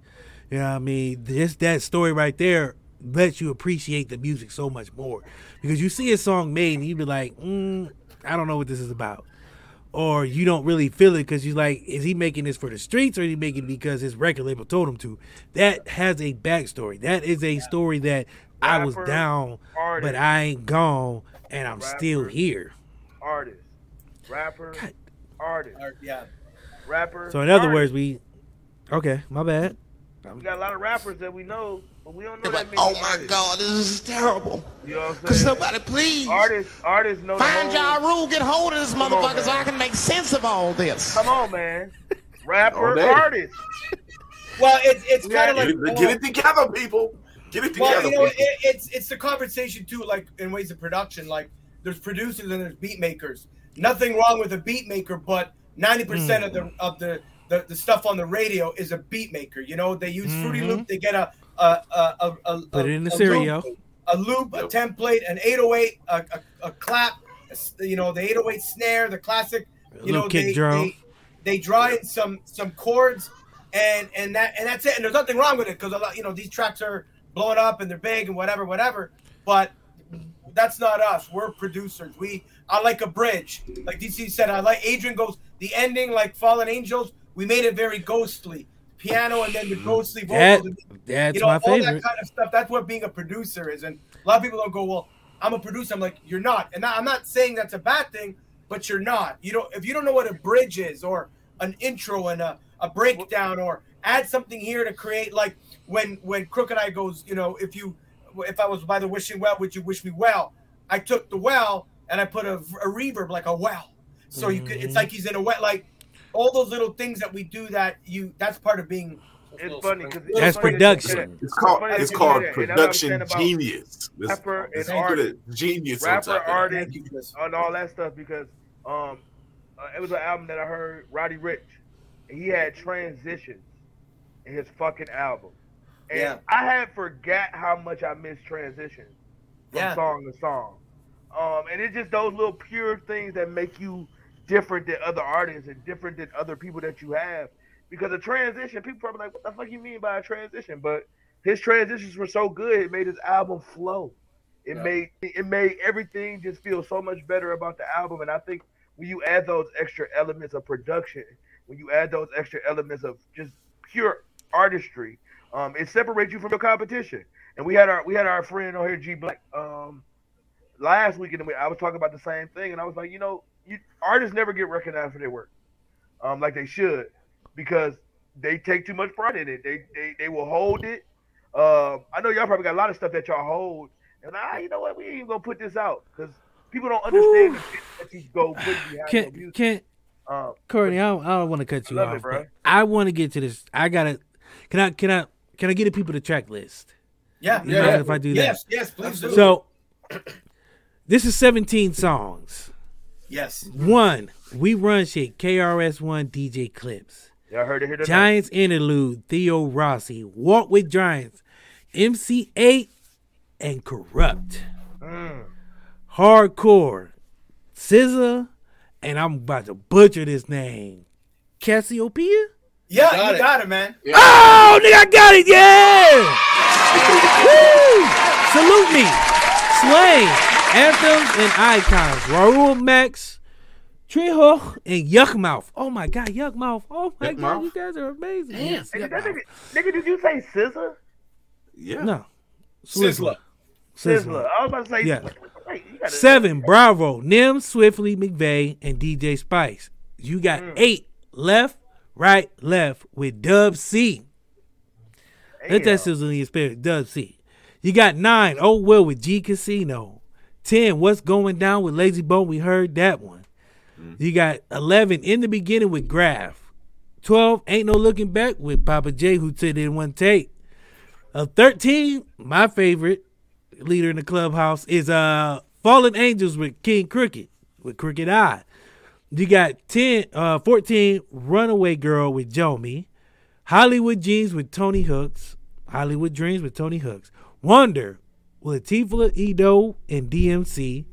You know what I mean? Just that story right there lets you appreciate the music so much more because you see a song made and you be like, mm, I don't know what this is about. Or you don't really feel it because you're like, is he making this for the streets or is he making it because his record label told him to? That has a backstory. That is a story that I was Rapper, down, but. I ain't gone and I'm still here. Artist, rapper, artist, yeah, rapper. So in other artist. words, we okay, my bad. we got a lot of rappers that we know, but we don't know that many. Oh my artists. God, this is terrible. You know what I'm Could saying? somebody please Artists, artists know find the whole, y'all rule, get hold of this Come on, motherfucker so. I can make sense of all this. Come on, man. Rapper, oh, All day. artist. Well, it's it's Yeah, kind of like it, get it together, people. Get it Well, together. you know, it, it's it's the conversation too. Like in ways of production, like there's producers and there's beat makers. Nothing wrong with a beat maker, but ninety percent of the of the, the the stuff on the radio is a beat maker. You know, they use Fruity Mhm. Loop. They get a a a a, a Put it in the a stereo. loop, a loop, a template, an 808, a, a, a clap. a s- You know, the 808 snare, the classic. A You little know, kick they, drum. they they draw in some some chords and and that and that's it and there's nothing wrong with it because a lot you know these tracks are blowing up and they're big and whatever whatever but that's not us. We're producers. We i like a bridge. Like dc said i like adrian goes the ending like fallen angels we made it very ghostly. Piano and then the mm. ghostly That- vocals that's you know my all favorite. that kind of stuff. That's what being a producer is. And a lot of people don't go well i'm a producer. I'm like you're not. And i'm not saying that's a bad thing but you're not. You don't if you don't know what a bridge is or an intro and a, a breakdown or add something here to create like when when Crooked I goes you know if you if i was by the wishing well would you wish me well i took the well and i put a, a reverb like a well so you could it's Mhm. like he's in a well like all those little things that we do that you that's part of being It's funny because That's production. It's called it's called production genius. This- Rapper this and artist. Genius. on rapper, top artist, and all that stuff because um, uh, it was an album that I heard Roddy Ricch. and He had transitions in his fucking album, and Yeah. I had forgot how much I missed transition from Yeah. song to song. Um, and it's just those little pure things that make you different than other artists and different than other people that you have. Because a transition, people probably like, what the fuck you mean by a transition? But his transitions were so good, it made his album flow. It Yeah. made it made everything just feel so much better about the album. And I think when you add those extra elements of production, when you add those extra elements of just pure artistry, um, it separates you from your competition. And we had our we had our friend on here, G Black, um, last weekend. and I was talking about the same thing, and I was like, you know, you, artists never get recognized for their work, um, like they should, because they take too much pride in it. They they, they will hold it. Um, I know y'all probably got a lot of stuff that y'all hold, and ah, you know what, we ain't even gonna put this out because people don't understand that you go put behind your Can music. can Um, Courtney? I don't, I don't want to cut you I it, off, bro. I want to get to this. I gotta. Can I? Can I? Can I get the people the track list? yeah You mind if I do that? yes yes please do So this is 17 songs. yes One, we run shit. KRS One DJ clips. y'all heard it here tonight. Giants interlude. Theo Rossi. Walk with Giants. MC Eiht and Kurupt. Mm. Hardcore. SZA. And I'm about to butcher this name. Cassiopeia? Yeah Got you it. got it man Oh, nigga, I got it. Yeah. Woo! Salute me. Slain. Anthems and icons. Raul Max. Trejo and Yukmouth. Oh my God, Yukmouth. Oh my Yuck God, Mouth? you guys are amazing. Yes, Hey, did nigga, nigga, did you say SZA? Yeah. No. Sizzler. Sizzler. I was about to say. Yeah. Wait, wait, you gotta, Seven, Bravo, Nim, Swiftly, McVeigh, and DJ Spice. You got Mm. eight left, right, left with Dub C. Let that sizzle in your spirit, Dub C. You got nine, Oh Well with G Casino. Ten, What's Going Down with Layzie Bone? We heard that one. You got eleven in the beginning with Graph. Twelve, Ain't No Looking Back with Papa J, who said it in one take. Uh, Thirteen, my favorite leader in the clubhouse is uh Fallen Angels with King Crooked with Crooked I. You got 10, uh, 14, Runaway Girl with Jomi. Hollywood Jeans with Tony Hooks. Hollywood Dreams with Tony Hooks. Wonder with Latifah Edo and DMC.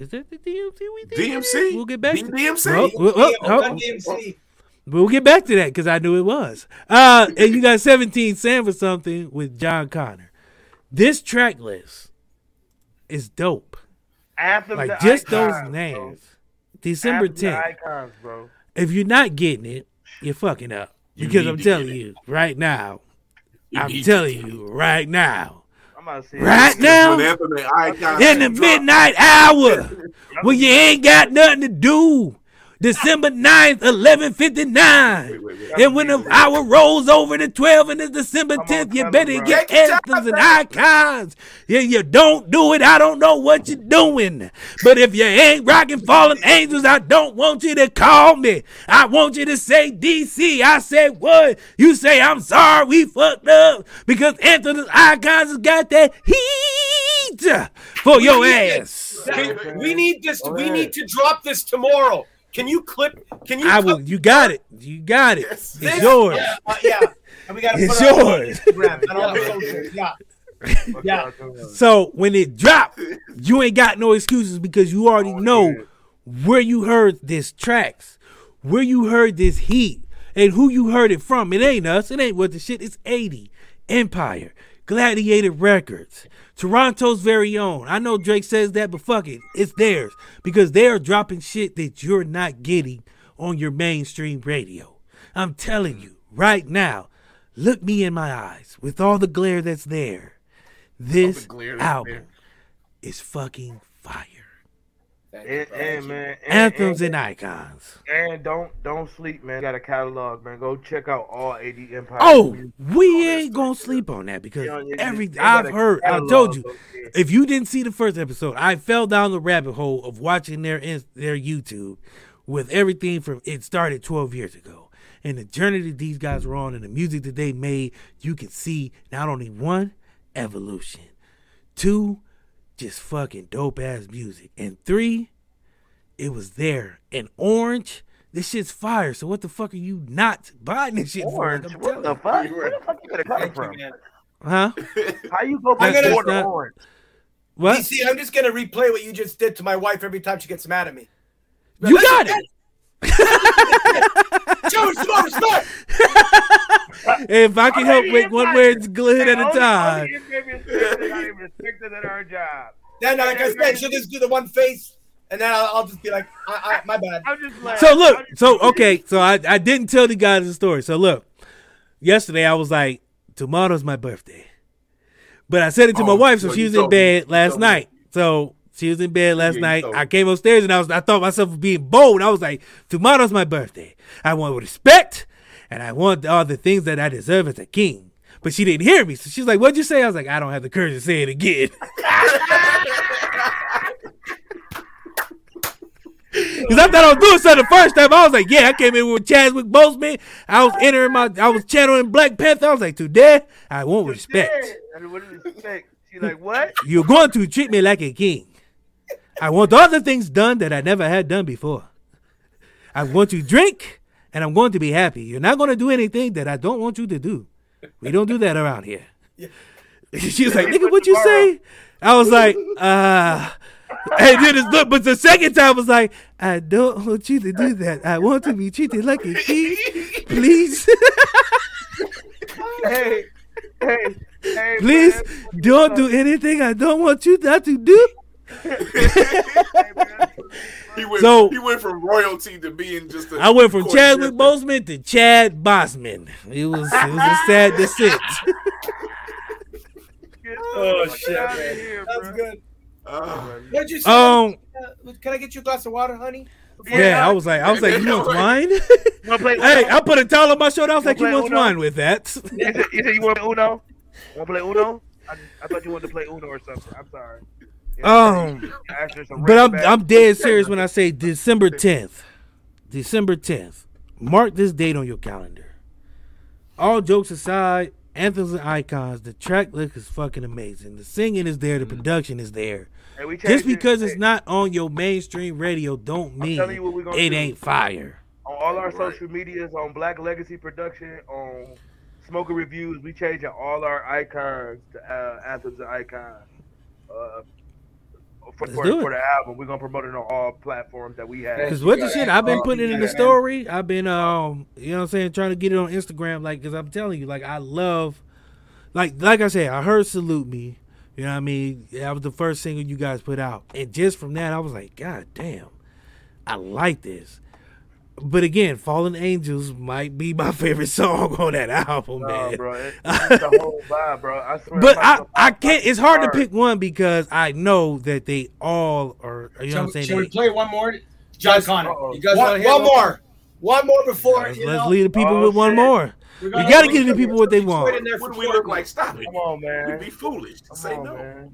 Is that the DMC we think? DMC. We'll get back to DMC? Oh, oh, oh, oh. DMC. We'll get back to that because I knew it was. Uh, and you got 17 Sam for something with John Connor. This track list is dope. Anthem Like to just icons, those bro. Names. December Anthem 10th. Icons, bro. If you're not getting it, you're fucking up. You because I'm telling you right now. You I'm telling you right now. I'm about to say Right now, Anthem and in the drop- midnight hour, when you ain't got nothing to do. December 9th, 1159. And when the hour rolls over to 12 and it's December 10th, you better get anthems and icons. Yeah, you don't do it, I don't know what you're doing. But if you ain't rocking fallen angels, I don't want you to call me. I want you to say DC. I say what? You say I'm sorry, we fucked up. Because anthems and icons has got that heat for We your ass. this. We need this. We need to drop this tomorrow. Can you clip? Can you? I clip will. You got it. You got it. It's this? yours. Yeah, uh, yeah. And we gotta It's put it on yours. Instagram and all the socials. Yeah. Yeah. So when it dropped, you ain't got no excuses because you already know where you heard this tracks, where you heard this heat, and who you heard it from. It ain't us. It ain't what the shit. It's 80 Empire, Gladiator Records, Toronto's very own. I know Drake says that, but fuck it, it's theirs because they are dropping shit that you're not getting on your mainstream radio. I'm telling you right now. Look me in my eyes with all the glare that's there. This glare album there. is fucking fire. And, and man, and, Anthems and, and icons. and don't don't sleep, man. Got a catalog, man. Go check out all 80 Empire. Oh, we ain't gonna sleep on that because Yeah, yeah, every they I've a heard, I told you, okay. if you didn't see the first episode, I fell down the rabbit hole of watching their their YouTube with everything from it started 12 years ago and the journey that these guys were on and the music that they made. You can see not only one evolution, two just fucking dope ass music, and three it was there. And orange, this shit's fire. So what the fuck are you not buying this shit Orange? for? I'm What telling the you. fuck? Where the fuck you gonna come from? Huh? How you go I'm gonna- four to not- orange? What? DC, I'm just gonna replay what you just did to my wife every time she gets mad at me. You got it. Show her some more respect. if I can help make one word good at a time. only if they respect it, I even respect at our job. Then, like I said, she'll just do the one face, and then I'll, I'll just be like, I, I, "My bad." I'm just So look, so okay, so I, I didn't tell the guys the story. So look, yesterday I was like, tomorrow's my birthday. But I said it to my Oh, wife, so well, she was in told me. bed last told me. night. So she was in bed last Yeah, night. I came upstairs and I was I thought myself being bold. I was like, tomorrow's my birthday. I want respect and I want all the things that I deserve as a king. But she didn't hear me. So she's like, What'd you say? I was like, I don't have the courage to say it again. Because I thought I was doing something the first time. I was like, yeah, I came in with Chadwick Boseman. I was entering my, I was channeling Black Panther. I was like, today, I want respect. What is respect? She like what? You're going to treat me like a king. I want all the things done that I never had done before. I want to drink, and I'm going to be happy. You're not going to do anything that I don't want you to do. We don't do that around here. she was like, nigga, what you say? I was like, uh, and then it's look, but the second time I was like, I don't want you to do that. I want to be treated like a king, please. Hey, hey, hey, please man. don't do anything I don't want you not to do. He went, So- he went from royalty to being just a. I went from court Chadwick jester. Boseman to Chad Bosman. It was it was a sad descent. Oh shit, man. here, That's bro. good. Uh, What you say? Um, Uh, can I get you a glass of water, honey? yeah, I was like, I was like, you want wine? Wanna play hey, Uno? I put a towel on my shoulder. I was Wanna like, you play want Uno? wine with that? You said, you want to play Uno? Want to play Uno? I, I thought you wanted to play Uno or something. I'm sorry. Um, Ask her some but I'm I'm dead serious when I say December 10th. December 10th. Mark this date on your calendar. All jokes aside, Anthems and Icons. The track look is fucking amazing. The singing is there. The production is there. And we Just because it's not on your mainstream radio, don't mean you what we gonna it do. ain't fire. on all our social medias, on Black Legacy Production, on Smoker Reviews, we changing all our icons to uh, anthems and icons. Uh, for, Let's for, do it. for the album, we're gonna promote it on all platforms that we have. Cause what the shit I've been putting it in the story. I've been um, you know what I'm saying, trying to get it on Instagram. Like, cause I'm telling you, like I love, like like I said, I heard "Salute Me." You know what I mean? That was the first single you guys put out, and just from that, I was like, God damn, I like this. But again, "Fallen Angels" might be my favorite song on that album, Nah, man. bro, it- it's the whole vibe, bro. I swear. But I'm I, I can't. It's hard to pick one because I know that they all are. You know Shall, what I'm saying? shall we play one more? John Connor. You guys one, wanna hear one one? more. One more before. Let's, you let's know? leave the people Oh, with one shit. more. We gotta- got to give the people what they want. What do we look like? Stop it. Come on, man. We'd be foolish to say on, no. man.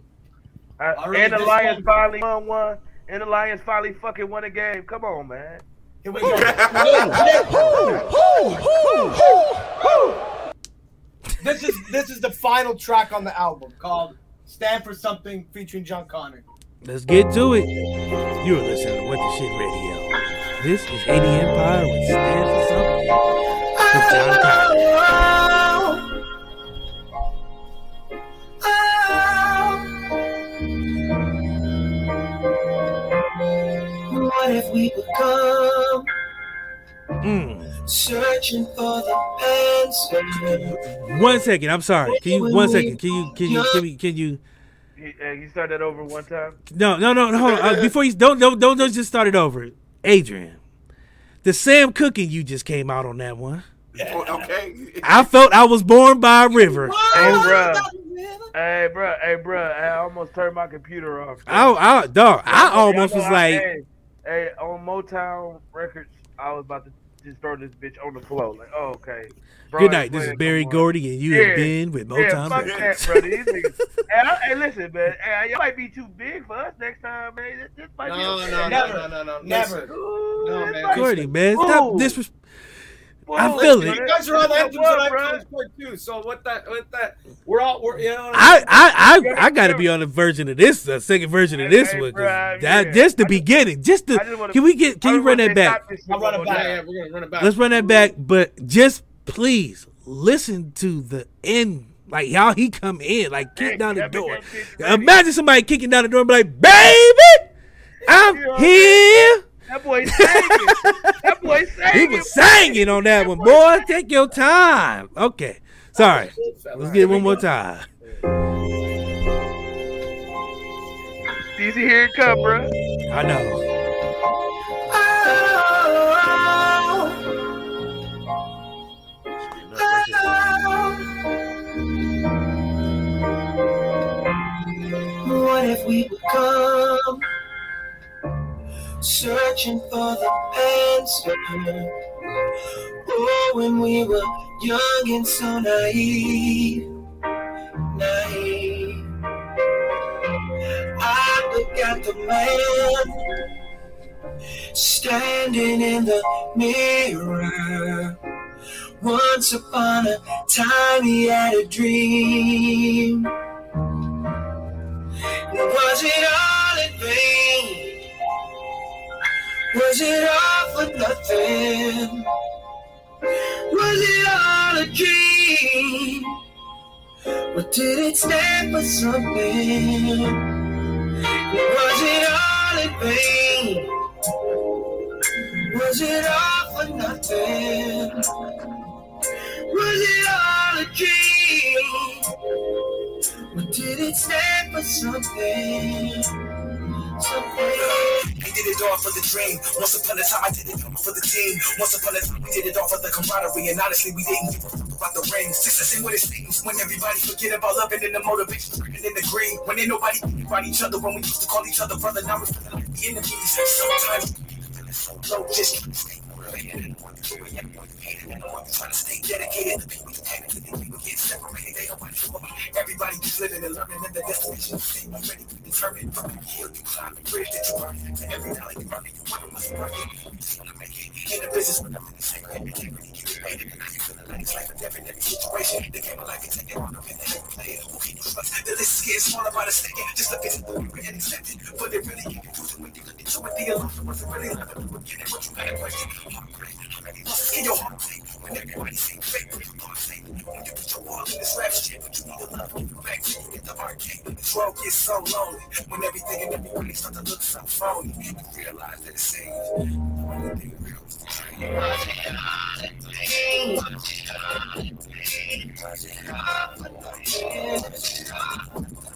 Uh, and the Lions finally won one. And the Lions finally fucking won a game. Come on, man. Here we go. this is this is the final track on the album called "Stand for Something" featuring John Connor. Let's get to it. You're listening to What the Shit Radio. This is 80 Empire with Stand for Something. With John Connor. What if we become Mm. searching for the answer? One second. I'm sorry. Can you? One second. Can you? Can you? Can you? Can you? He, uh, you start that over one time. No, no, no, no. Hold on. Uh, before you don't, don't, don't, don't just start it over. Adrian, the Sam Cooking you just came out on that one. Oh, Okay. I felt I was born by a river. Hey, bro. Hey, bro. Hey, bro. I almost turned my computer off. I, I, dog, I almost was know I- like, hey, hey, on Motown Records, I was about to just throw this bitch on the floor. Like, oh, okay. Bro, "Good night. This is Berry. Gordy, and you Yeah, have been with Yeah, Motown fuck Records." that, bro. These hey, I, hey, listen, man. Hey, y'all might be too big for us next time, man. This, this might No, be no, okay. no, Never. no, no, no, Never. Listen. Ooh, No, man. Gordy, man, stop Ooh. Disres- Ooh, I feel listen, it. You guys are all What, anthems and bro? icons part two. So what that? What that? We're all. We're you know. I, I, I, I got to be on the version of this, the second version of this Hey, one. 'cause bruh, that, yeah. just the I beginning. Just the. Just wanna- Can we get? Can you run that back? I'll run it back. Yeah, we're gonna run it back. Let's run that back, but just please listen to the end. Like how he come in, like kick Hey, down the door. ain't bitch ready. Imagine somebody kicking down the door and be like, "Baby, I'm Yeah. here." That boy singing. that boy singing. He was singing on that one, boy. Take your time. Okay, sorry. Let's get it one more time. Easy here it come, bro. I know. What if we become searching for the answer? Oh, when we were young and so naive, naive. I look at the man standing in the mirror. Once upon a time, he had a dream. Was it all in vain? Was it all for nothing? Was it all a dream? Or did it stand for something? Was it all in vain? Was it all for nothing? Was it all a dream? Or did it stand for something? We did it all for the dream. Once upon a time, I did it for the team. Once upon a time, we did it all for the camaraderie. And honestly, we didn't give a fuck about the rings. Success ain't what it seems. When everybody forget about love and the motivation, and in the green. When ain't nobody about each other. When we used to call each other brother, now we're feeling like the enemies. Sometimes so just keep staying motivated. Trying to stay dedicated. The into the people get separated. They don't want Everybody keeps living and learning in the destination. Stay ready to be. From the hill you climb, the bridge that you burn. To every valley you run, you want must work. You just want to make it. In the business, when nothing is sacred, integrity, keep it paid. And now you feeling like it's like a death in every situation. The game of life is taking on the pen and play. Who can you trust? The list is smaller by the second. Just look at it, we written and accepted. But it really get confusing when you into it. The illusion wasn't really love at the beginning. What you a question? Lost in your heart. When everybody say fake, you gonna say when you put your all in this rap shit. But you need to love, give it back till you get the arcade. This world gets so lonely. When everything and everybody start to look so phony. You realize that it saves. The only thing real is the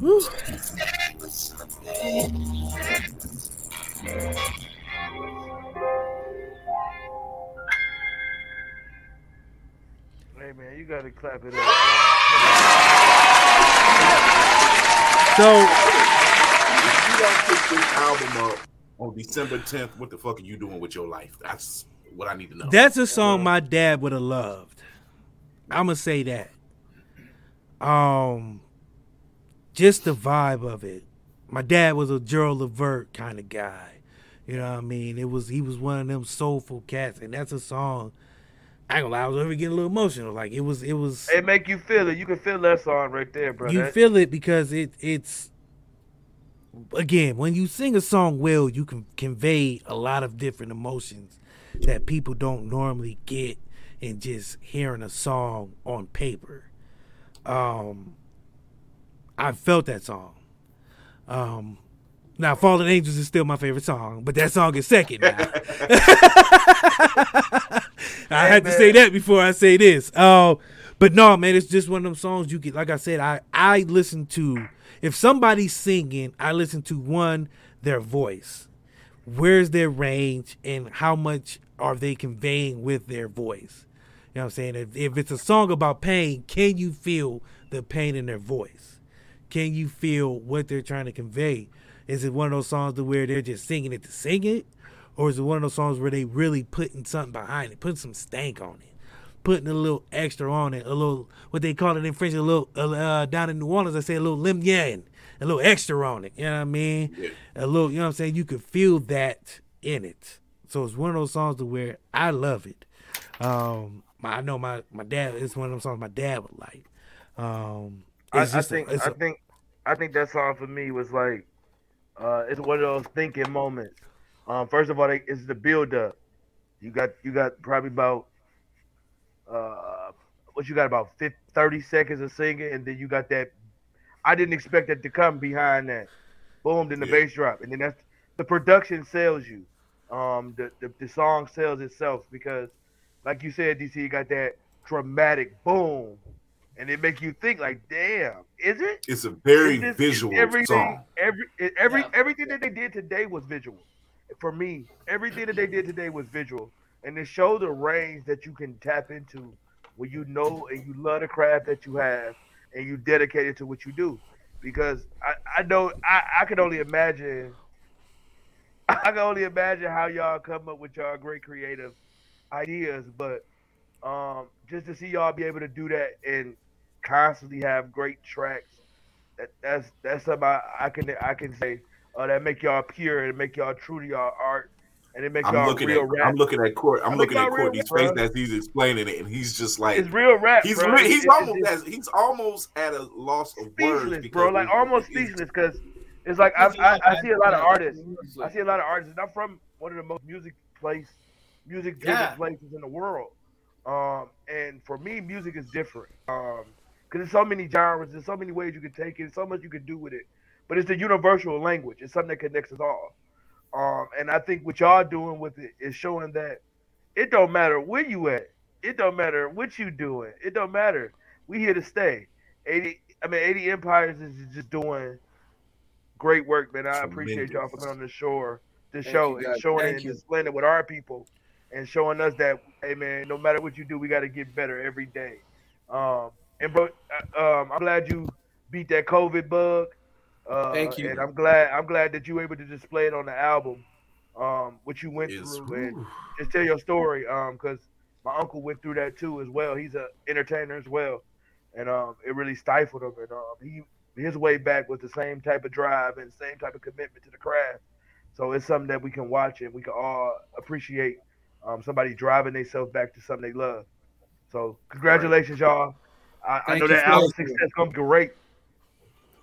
Woo. Hey man, you gotta clap it up. So you don't pick this album up on December 10th, what the fuck are you doing with your life? That's what I need to know. That's a song my dad would have loved. I'm gonna say that. Um, just the vibe of it. My dad was a Gerald Levert kind of guy. You know what I mean? It was he was one of them soulful cats, and that's a song. I ain't gonna lie, I was ever getting a little emotional. Like it was, it was. It make you feel it. You can feel that song right there, bro. You feel it because it it's again when you sing a song well, you can convey a lot of different emotions that people don't normally get in just hearing a song on paper. Um, I felt that song. Um, now, "Fallen Angels" is still my favorite song, but that song is second now. I had to say that before I say this. Uh, but no, man, it's just one of them songs you get. Like I said, I I listen to if somebody's singing, I listen to one their voice. Where's their range and how much are they conveying with their voice? You know what I'm saying? If, if it's a song about pain, can you feel the pain in their voice? Can you feel what they're trying to convey? Is it one of those songs to where they're just singing it to sing it? Or is it one of those songs where they really putting something behind it, putting some stank on it, putting a little extra on it, a little what they call it in French, a little uh, down in New Orleans, I say a little limien, a little extra on it. You know what I mean? A little, you know what I'm saying? You could feel that in it. So it's one of those songs to where I love it. Um, I know my my dad. It's one of those songs my dad would like. Um, I, I think it's I a- think I think that song for me was like uh, it's one of those thinking moments. Um, first of all, it's the build up. You got you got probably about uh, what you got about 50, 30 seconds of singing, and then you got that. I didn't expect that to come behind that. Boom, then the bass drop, and then that's the production sells you. Um, the, the the song sells itself because, like you said, DC, you got that dramatic boom, and it make you think like, damn, is it? It's a very this- visual everything, song. Every it- every everything that they did today was visual. For me, everything that they did today was visual, and it showed the range that you can tap into when you know and you love the craft that you have, and you dedicated to what you do. Because I I know I I can only imagine. I can only imagine how y'all come up with y'all great creative ideas, but um, just to see y'all be able to do that and constantly have great tracks, that, that's that's something I, I can I can say uh, that make y'all pure and make y'all true to y'all art, and it make I'm y'all looking real at rap. I'm looking at Court I'm looking at Courtney's face as he's explaining it, and he's just like It's real rap, He's bro. he's It's- almost it's- as, he's almost at a loss of words bro. Like almost speechless because it's like I, I, I see a lot of artists. I see a lot of artists. And I'm from one of the most music place, music driven Yeah. places in the world. Um, and for me, music is different. Um, because there's so many genres, there's so many ways you can take it, so much you can do with it. But it's the universal language. It's something that connects us all. Um, and I think what y'all doing with it is showing that it don't matter where you at. It don't matter what you doing. It don't matter. We here to stay. 80 I mean 80 Empires is just doing great work, man. I appreciate y'all for coming on the shore the Thank show and showing Thank it and you. displaying it with our people and showing us that hey man, no matter what you do, we got to get better every day. Um, and bro, uh, um, I'm glad you beat that COVID bug. Uh, Thank you. And I'm glad I'm glad that you were able to display it on the album, um, what you went Yes. through, and just tell your story. Um, because my uncle went through that too as well. He's a entertainer as well, and um, it really stifled him. And um, he his way back was the same type of drive and same type of commitment to the craft. So it's something that we can watch and we can all appreciate. Um, somebody driving themselves back to something they love. So congratulations, y'all. I, I know that album fellas. success gonna be great.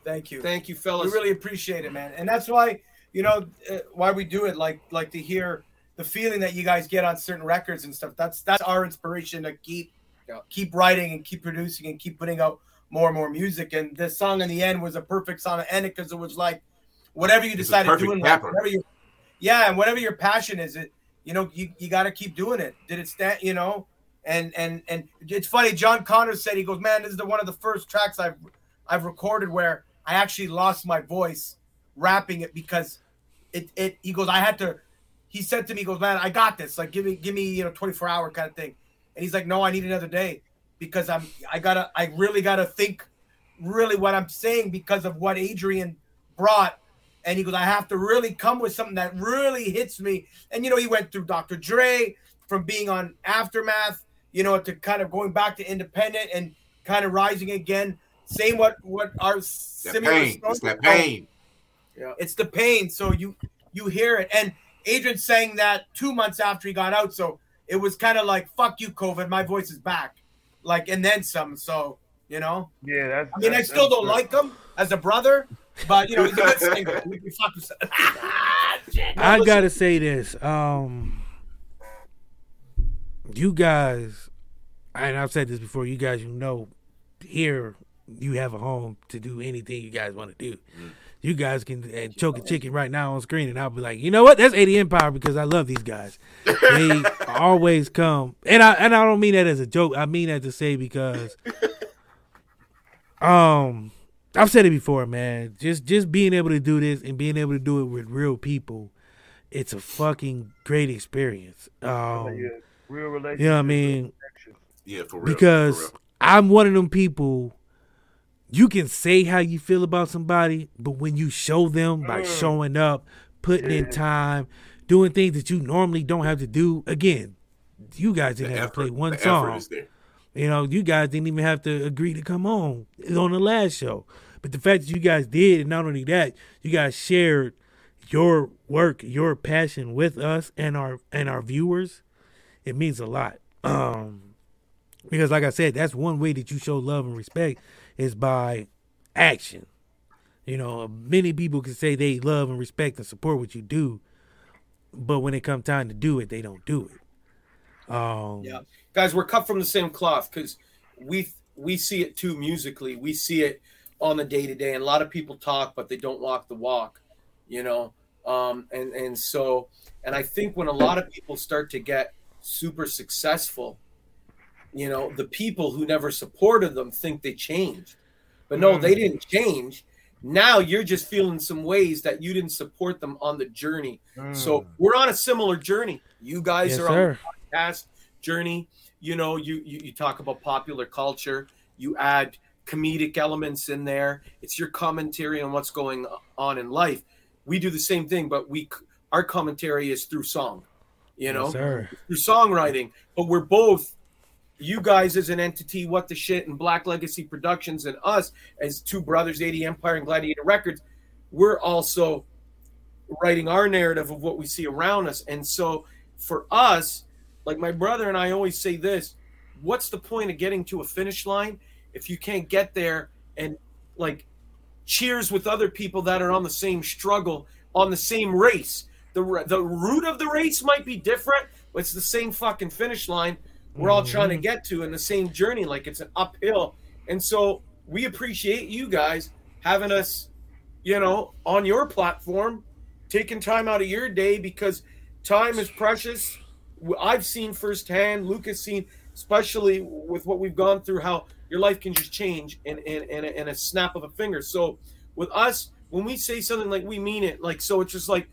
Thank you. Thank you, fellas. We really appreciate it, man. And that's why, you know, uh, why we do it. Like, like to hear the feeling that you guys get on certain records and stuff. That's that's our inspiration to keep keep writing and keep producing and keep putting out more and more music. And this song in the end was a perfect song to end it because it was like, whatever you It's a decide to do in life, whatever you, yeah, and whatever your passion is, it you know you, you got to keep doing it. Did it stand? You know, and and and it's funny. Jon Connor said he goes, man, this is the one of the first tracks I've I've recorded where I actually lost my voice rapping it because it it he goes, I had to. He said to me, he goes, man, I got this. Like, give me give me you know 24 hour kind of thing. And he's like, no, I need another day because I'm I gotta I really gotta think really what I'm saying because of what Adrian brought. And he goes, I have to really come with something that really hits me. And you know, he went through Dr. Dre from being on Aftermath, you know, to kind of going back to independent and kind of rising again. Same what what our similar pain. It's that pain. Yeah. It's the pain. So you you hear it. And Adrian sang that two months after he got out. So it was kind of like, fuck you, COVID. My voice is back. Like, and then some. So, you know? Yeah, that's. I mean, I still don't good. like him as a brother, but, you know, he's a good singer. We can fuck with- I gotta say this. Um, you guys, and I've said this before. You guys, you know, here you have a home to do anything you guys want to do. You guys can and choke a chicken right now on screen, and I'll be like, you know what? That's 80 Empire because I love these guys. They always come, and I and I don't mean that as a joke. I mean that to say because, um, I've said it before, man. Just just being able to do this and being able to do it with real people, it's a fucking great experience. Um, yeah, real relationship. you know what I mean? Yeah, for real. Because for real. I'm one of them people. You can say how you feel about somebody, but when you show them by Mm. showing up, putting in time, doing things that you normally don't have to do, again, you guys didn't The have to play one song. You know, you guys didn't even have to agree to come on on the last show. But the fact that you guys did, and not only that, you guys shared your work, your passion with us and our and our viewers, it means a lot. Um because like I said, that's one way that you show love and respect is by action. You know, many people can say they love and respect and support what you do, but when it comes time to do it, they don't do it. Um Yeah, guys, we're cut from the same cloth because we we see it too musically. We see it on the day to day, and a lot of people talk, but they don't walk the walk. You know, um, and and so, and I think when a lot of people start to get super successful, you know, the people who never supported them think they changed, but no, they Mm. didn't change. Now you're just feeling some ways that you didn't support them on the journey. So Mm. we're on a similar journey. You guys Yes, are sir. on the podcast journey. You know, you, you you talk about popular culture. You add comedic elements in there. It's your commentary on what's going on in life. We do the same thing, but we our commentary is through song. You know, Yes, sir. through songwriting. But we're both you guys as an entity, what the shit, and Black Legacy Productions, and us as two brothers, 80 Empire and Gladiator Records, we're also writing our narrative of what we see around us. And so for us, like my brother and I always say this what's the point of getting to a finish line if you can't get there and like cheers with other people that are on the same struggle, on the same race? The, the route of the race might be different, but it's the same fucking finish line we're all trying to Mhm. get to in the same journey. Like it's an uphill. And so we appreciate you guys having us, you know, on your platform, taking time out of your day because time is precious. I've seen firsthand, Luke has seen, especially with what we've gone through, how your life can just change in, in, in, a, in a snap of a finger. So with us, when we say something like we mean it, like, so it's just like,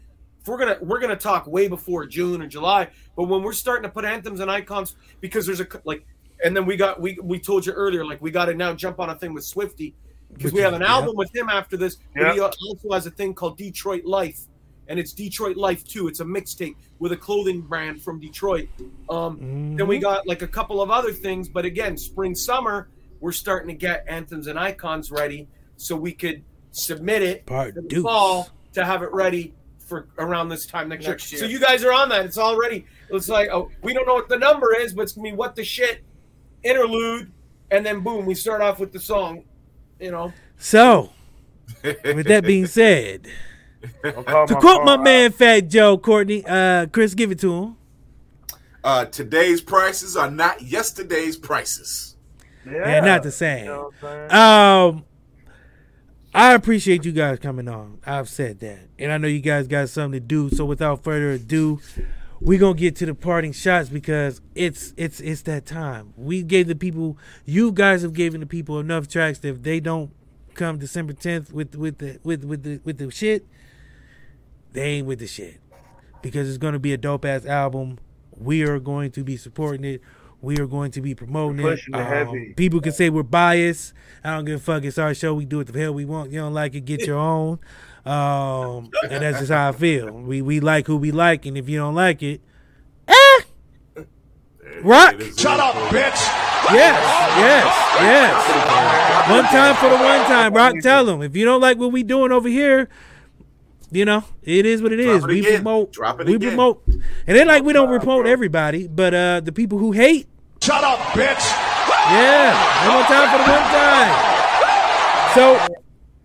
if we're gonna we're gonna talk way before June or July, but when we're starting to put anthems and icons because there's a like, and then we got we we told you earlier like we got to now jump on a thing with Swifty because we have an album with him after this. but he also has a thing called Detroit Life, and it's Detroit Life too. It's a mixtape with a clothing brand from Detroit. Um, Then we got like a couple of other things, but again, spring summer we're starting to get anthems and icons ready so we could submit it Part in the fall to have it ready for around this time next, Next year. year. So you guys are on that. It's already. It's like oh, we don't know what the number is, but it's gonna be what the shit interlude, and then boom, we start off with the song. You know. So, with that being said, to my quote my phone man Fat Joe Courtney, uh, Chris, give it to him. Uh, today's prices are not yesterday's prices. Yeah, not the same. Um, I appreciate you guys coming on. I've said that, and I know you guys got something to do. So, without further ado, we're gonna get to the parting shots because it's it's it's that time. We gave the people, you guys have given the people enough tracks that if they don't come December tenth with with the with with the with the shit, they ain't with the shit because it's gonna be a dope ass album. We are going to be supporting it. We are going to be promoting it. Pushing it heavy. People can say we're biased. I don't give a fuck. It's our show. We do what the hell we want. You don't like it, get your own. Um, and that's just how I feel. We we like who we like, and if you don't like it, eh, rock. Shut up, bitch. Yes, yes, yes. One time for the one time. Rock, tell them if you don't like what we doing over here, you know it is what it is. it we again. promote. Drop it we again. promote, and then like we don't promote everybody, but uh the people who hate. Shut up, bitch. Yeah, one more time for the one time. So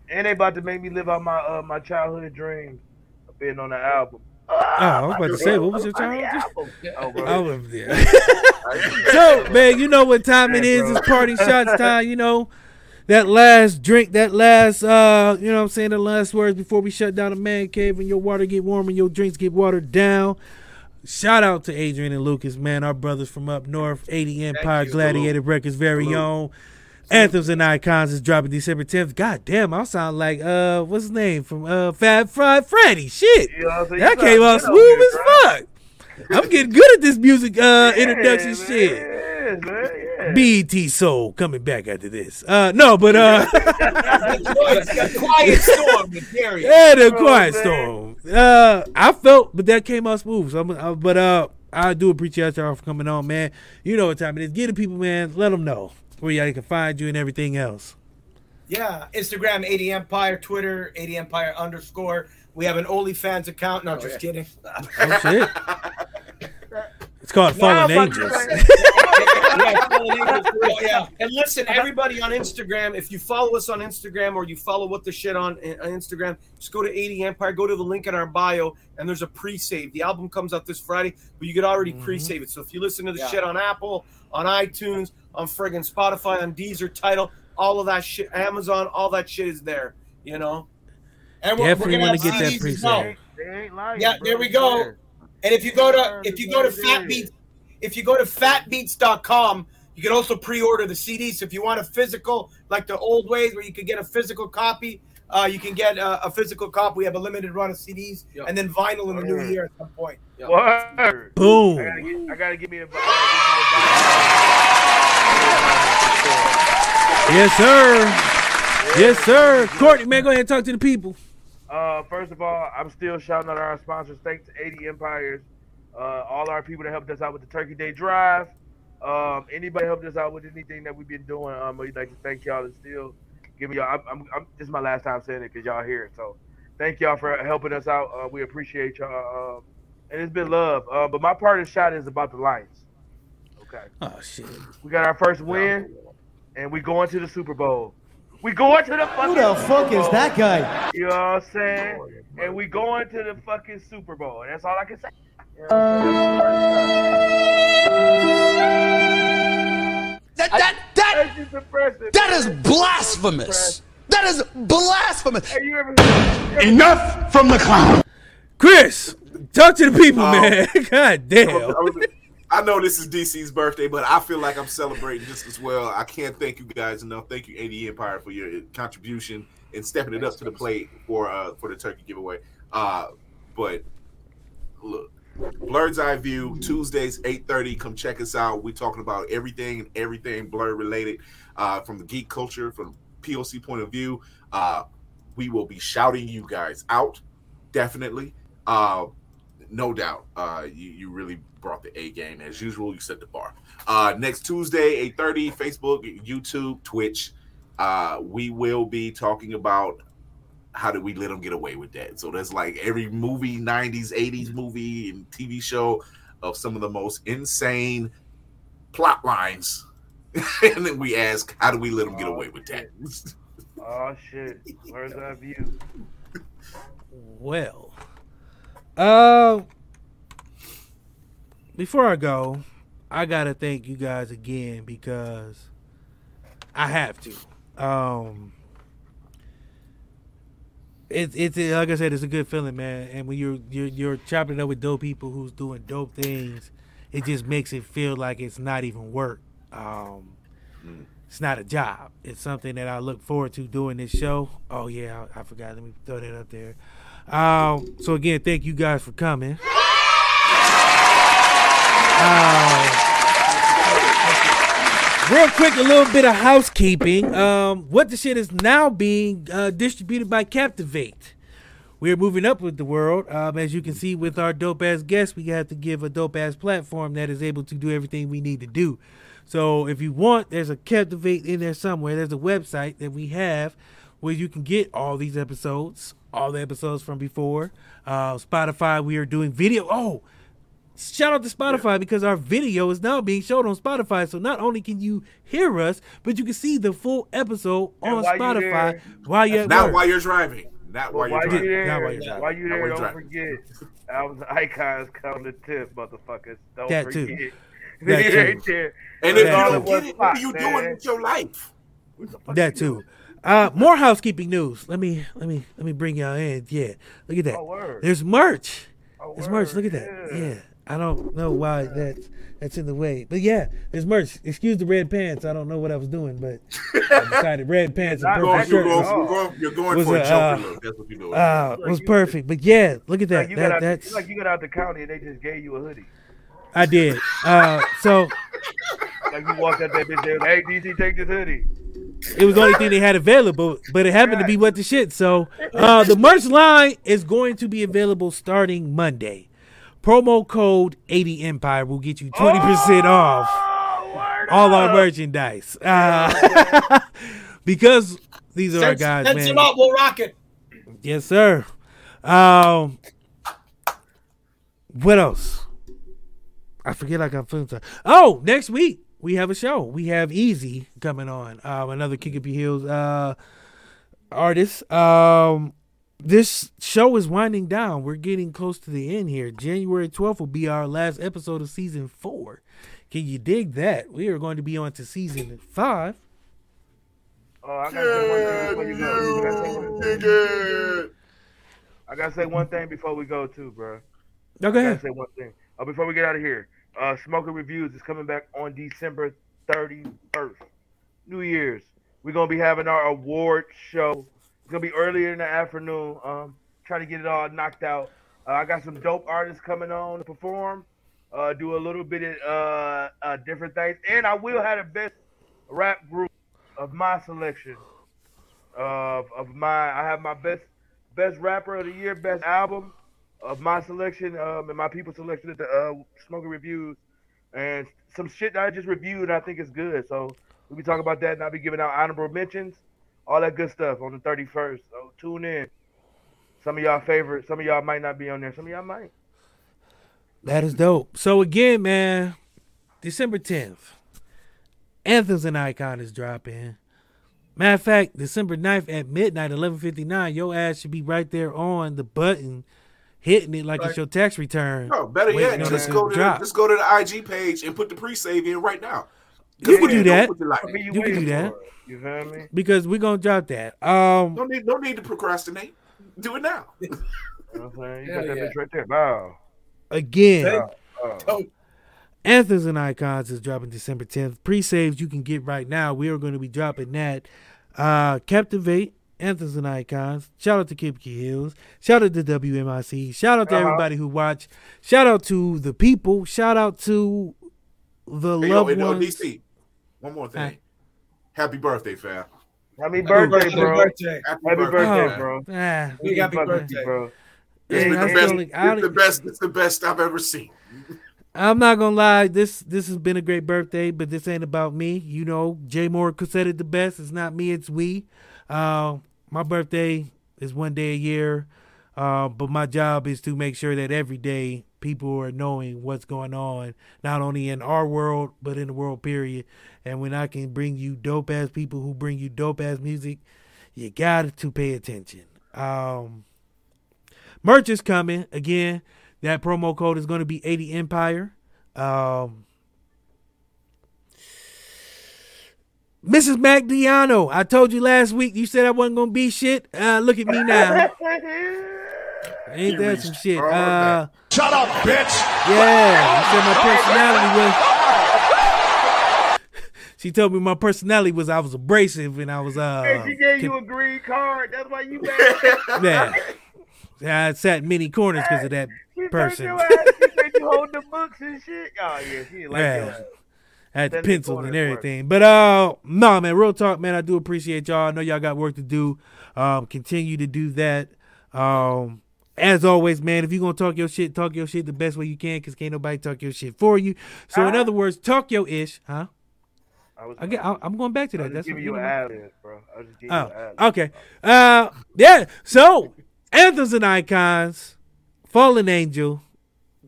And they about to make me live out my uh, my childhood dreams of being on the album. Oh, I was about to say, what was your challenge? Oh, bro. I was there. so, man, you know what time it is. It's party shots time. You know, that last drink, that last, uh, you know what I'm saying, the last words before we shut down the man cave and your water get warm and your drinks get watered down. Shout out to Adrian and Lucas, man, our brothers from up north, 80 Empire Gladiator Records, very own. Anthems and Icons is dropping December 10th. God damn, I sound like uh what's his name from uh Fab 5 Freddy. Shit. You know what I'm saying? That came out smooth as fuck. I'm getting good at this music uh introduction shit. Yes, man. Yeah. BET Soul coming back after this. Uh no, but uh Quiet storm with Yeah, the quiet storm. Uh I felt but that came out smooth. So I'm, uh, but uh I do appreciate y'all for coming on, man. You know what time it is. Get the people, man. Let them know where y'all can find you and everything else. Yeah, Instagram 80 Empire, Twitter 80 Empire underscore. We have an OnlyFans account. No, just kidding. Oh shit. It's called Fallen but- Angels. yeah, Fallen Angels, yeah. And listen, everybody on Instagram, if you follow us on Instagram or you follow what the shit on, eh, on Instagram, just go to 80 Empire, go to the link in our bio, and there's a pre-save. The album comes out this Friday, but you could already mm-hmm. pre-save it. So if you listen to the Yeah. shit on Apple, on iTunes, on friggin' Spotify, on Deezer, Tidal, all of that shit, Amazon, all that shit is there. You know. And Definitely gonna want to get that CDs as well. pre-save. They lying, Yeah, bro. there we It's go. There. And if you go to if you go to Fat Beats, if you go to fatbeats.com, you can also pre-order the CD. So if you want a physical, like the old ways where you could get a physical copy, uh, you can get a, a physical copy. We have a limited run of CDs and then vinyl in the new year at some point. Word. Boom. I gotta, get, I gotta give me a. I Yes, sir. Yes, sir. Courtney, man, go ahead and talk to the people. Uh, first of all, I'm still shouting out our sponsors. Thanks to 80 Empires, uh, all our people that helped us out with the Turkey Day Drive. Um, anybody helped us out with anything that we've been doing, um, we'd like to thank y'all and still give me y'all. I'm, I'm, I'm, this is my last time saying it because y'all here. So thank y'all for helping us out. Uh, we appreciate y'all. Um, and it's been love. Uh, but my part of the shot is about the Lions. Okay. Oh shit. We got our first win, and we going to the Super Bowl. We going to the fucking Who the Super fuck is that guy? You know what I'm saying? And we going to the fucking Super Bowl. That's all I can say. You know what That that that That's just impressive. that is blasphemous. That is blasphemous. Hey, ever, Enough from the clown. Chris, talk to the people, Oh. man. God damn. I know this is DC's birthday, but I feel like I'm celebrating just as well. I can't thank you guys enough. Thank you, 80 Empire, for your contribution and stepping it up to the plate for uh for the turkey giveaway. Uh, but look, Blerd's Eye View Tuesdays eight thirty. Come check us out. We're talking about everything and everything blerd related, uh, from the geek culture, from POC point of view. Uh, we will be shouting you guys out, definitely. Uh, no doubt. Uh, you, you really brought the A game as usual. You set the bar. Uh, next Tuesday, eight thirty, Facebook, YouTube, Twitch. Uh, we will be talking about how did we let them get away with that. So that's like every movie, '90s, '80s movie and TV show of some of the most insane plot lines, and then we ask, how do we let them get away with that? Oh shit! Where's that view? Well, uh, before I go, I gotta thank you guys again because I have to. Um, it's it's like I said, it's a good feeling, man. And when you're you're you're chopping it up with dope people who's doing dope things, it just makes it feel like it's not even work. Um, it's not a job. It's something that I look forward to doing this show. Oh yeah, I, I forgot. Let me throw that up there. Um, so again, thank you guys for coming. Uh, real quick, a little bit of housekeeping. Um, what the shit is now being uh, distributed by Captivate. We're moving up with the world. Um, as you can see with our dope ass guests, we have to give a dope ass platform that is able to do everything we need to do. So if you want, there's a Captivate in there somewhere. There's a website that we have where you can get all these episodes, all the episodes from before. Uh, Spotify, we are doing video. Oh, shout out to Spotify because our video is now being shown on Spotify. So not only can you hear us, but you can see the full episode And on while you Spotify there- while you're Not work. while you're driving. Not while While you're you driving. Not while you're driving. while you Not there, while don't driving. forget. Albums icons count the tip, motherfuckers. Don't That too. forget. That too. And It's if all you don't get it, what are you man. doing with your life? That too. Uh, more housekeeping news. Let me let me let me bring y'all in. Yeah, look at that. Oh. There's merch. Oh, There's merch. Look at that. yeah. Yeah. I don't know why that's that's in the way, but yeah, there's merch. Excuse the red pants. I don't know what I was doing, but I decided red pants and purple shirt You're going, you're going, was for a a, uh, look. That's what you're doing. uh, was perfect. But yeah, look at that. you, that out, that's like you got out the county and they just gave you a hoodie. I did. Uh, so Like you walked out that bitch there, hey DC, take this hoodie. It was the only thing they had available, but it happened to be what the shit. So uh, the merch line is going to be available starting Monday. Promo code 80 Empire will get you 20% off all our merchandise. Uh, because these are our Send, guys, man. out, we'll rock it. Yes, sir. Um, what else? I forget. I got feeling. Oh, next week we have a show. We have Easy coming on. Um, another Kick Up Your Heels uh artist. Um, this show is winding down. We're getting close to the end here. January twelfth will be our last episode of season four. Can you dig that? We are going to be on to season five. Oh, I gotta say one thing before you go. I gotta say one- I gotta say one thing before we go too, bro. No, go I ahead. gotta say one thing. Uh, before we get out of here, uh, Smoker Reviews is coming back on December 31st, New Year's. We're gonna be having our award show. It's gonna be earlier in the afternoon. Um, trying to get it all knocked out. Uh, I got some dope artists coming on to perform. Uh, do a little bit of uh, uh, different things, and I will have the best rap group of my selection. Of of my, I have my best best rapper of the year, best album of my selection, um, and my people selection at the uh, Smoking Reviews, and some shit that I just reviewed I think is good. So we'll be talking about that, and I'll be giving out honorable mentions, all that good stuff on the 31st. So tune in. Some of y'all favorite, some of y'all might not be on there, some of y'all might. That is dope. So again, man, December 10th, Anthems and Icon is dropping. Matter of fact, December 9th at midnight, 11.59, your ass should be right there on the button, hitting it like it's your tax return. No, better yet, just it go to the, drop. just go to the IG page and put the pre-save in right now. You can do that. Put like. You can do that. You feel me? Because we're going to drop that. Um, No need, no need to procrastinate. Do it now. You know what I'm saying? You Hell got that yeah. bitch right there. Wow. again, Oh. Anthems and Icons is dropping December 10th. Pre-saves you can get right now. We are going to be dropping that. Uh, Captivate Anthems and Icons. Shout out to Kipke Hills. Shout out to WMIC. Shout out to Uh-huh. everybody who watch. Shout out to the people. Shout out to the Hey, loved and, uh, ones. DC, one more thing. Hey. Happy birthday, fam. Happy birthday, Happy bro. birthday. Happy, Happy birthday, Oh, bro. ah, We happy Fuck birthday. bro. It's Yeah, been the best. still- I- It's the best. It's the best I've ever seen. I'm not gonna lie, this this has been a great birthday, but this ain't about me. You know, Jay Moore could said it the best. It's not me, it's we. Uh, my birthday is one day a year, uh, but my job is to make sure that every day people are knowing what's going on, not only in our world but in the world period. And when I can bring you dope ass people who bring you dope ass music, you got to pay attention. Um, merch is coming again. That promo code is going to be 80 Empire. Um, Mrs. MacDiano, I told you last week you said I wasn't going to be shit. Uh, look at me now. Ain't that some shit? Uh, Shut up, bitch! yeah, you said my personality was. She told me my personality was I was abrasive and I was uh. Hey, she gave you a green card. That's why you mad. yeah. Yeah, I sat in many corners because of that She turned person. your ass. She made you hold the books and shit. Oh yeah, she didn't like Yeah. your ass. I had the pencil and everything. But uh no man, real talk, man. I do appreciate y'all. I know y'all got work to do. Um, continue to do that. Um as always, man, if you're gonna talk your shit, talk your shit the best way you can, cause can't nobody talk your shit for you. So in other words, talk your ish, huh? I was. I get, I, I'm going back to that. That's just giving you an know. ad bro. I was just giving you an ad Oh, okay. Uh, yeah. So, anthems and icons, fallen angel.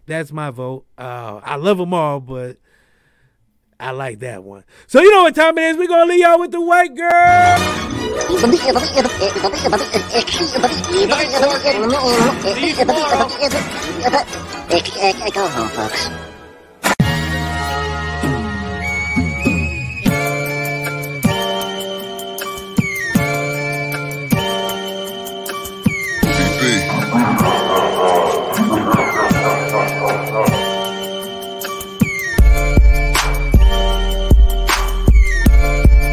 That's my vote. Uh, I love them all, but I like that one. So you know what time it is? We're gonna leave y'all with the white girl. Go home, folks.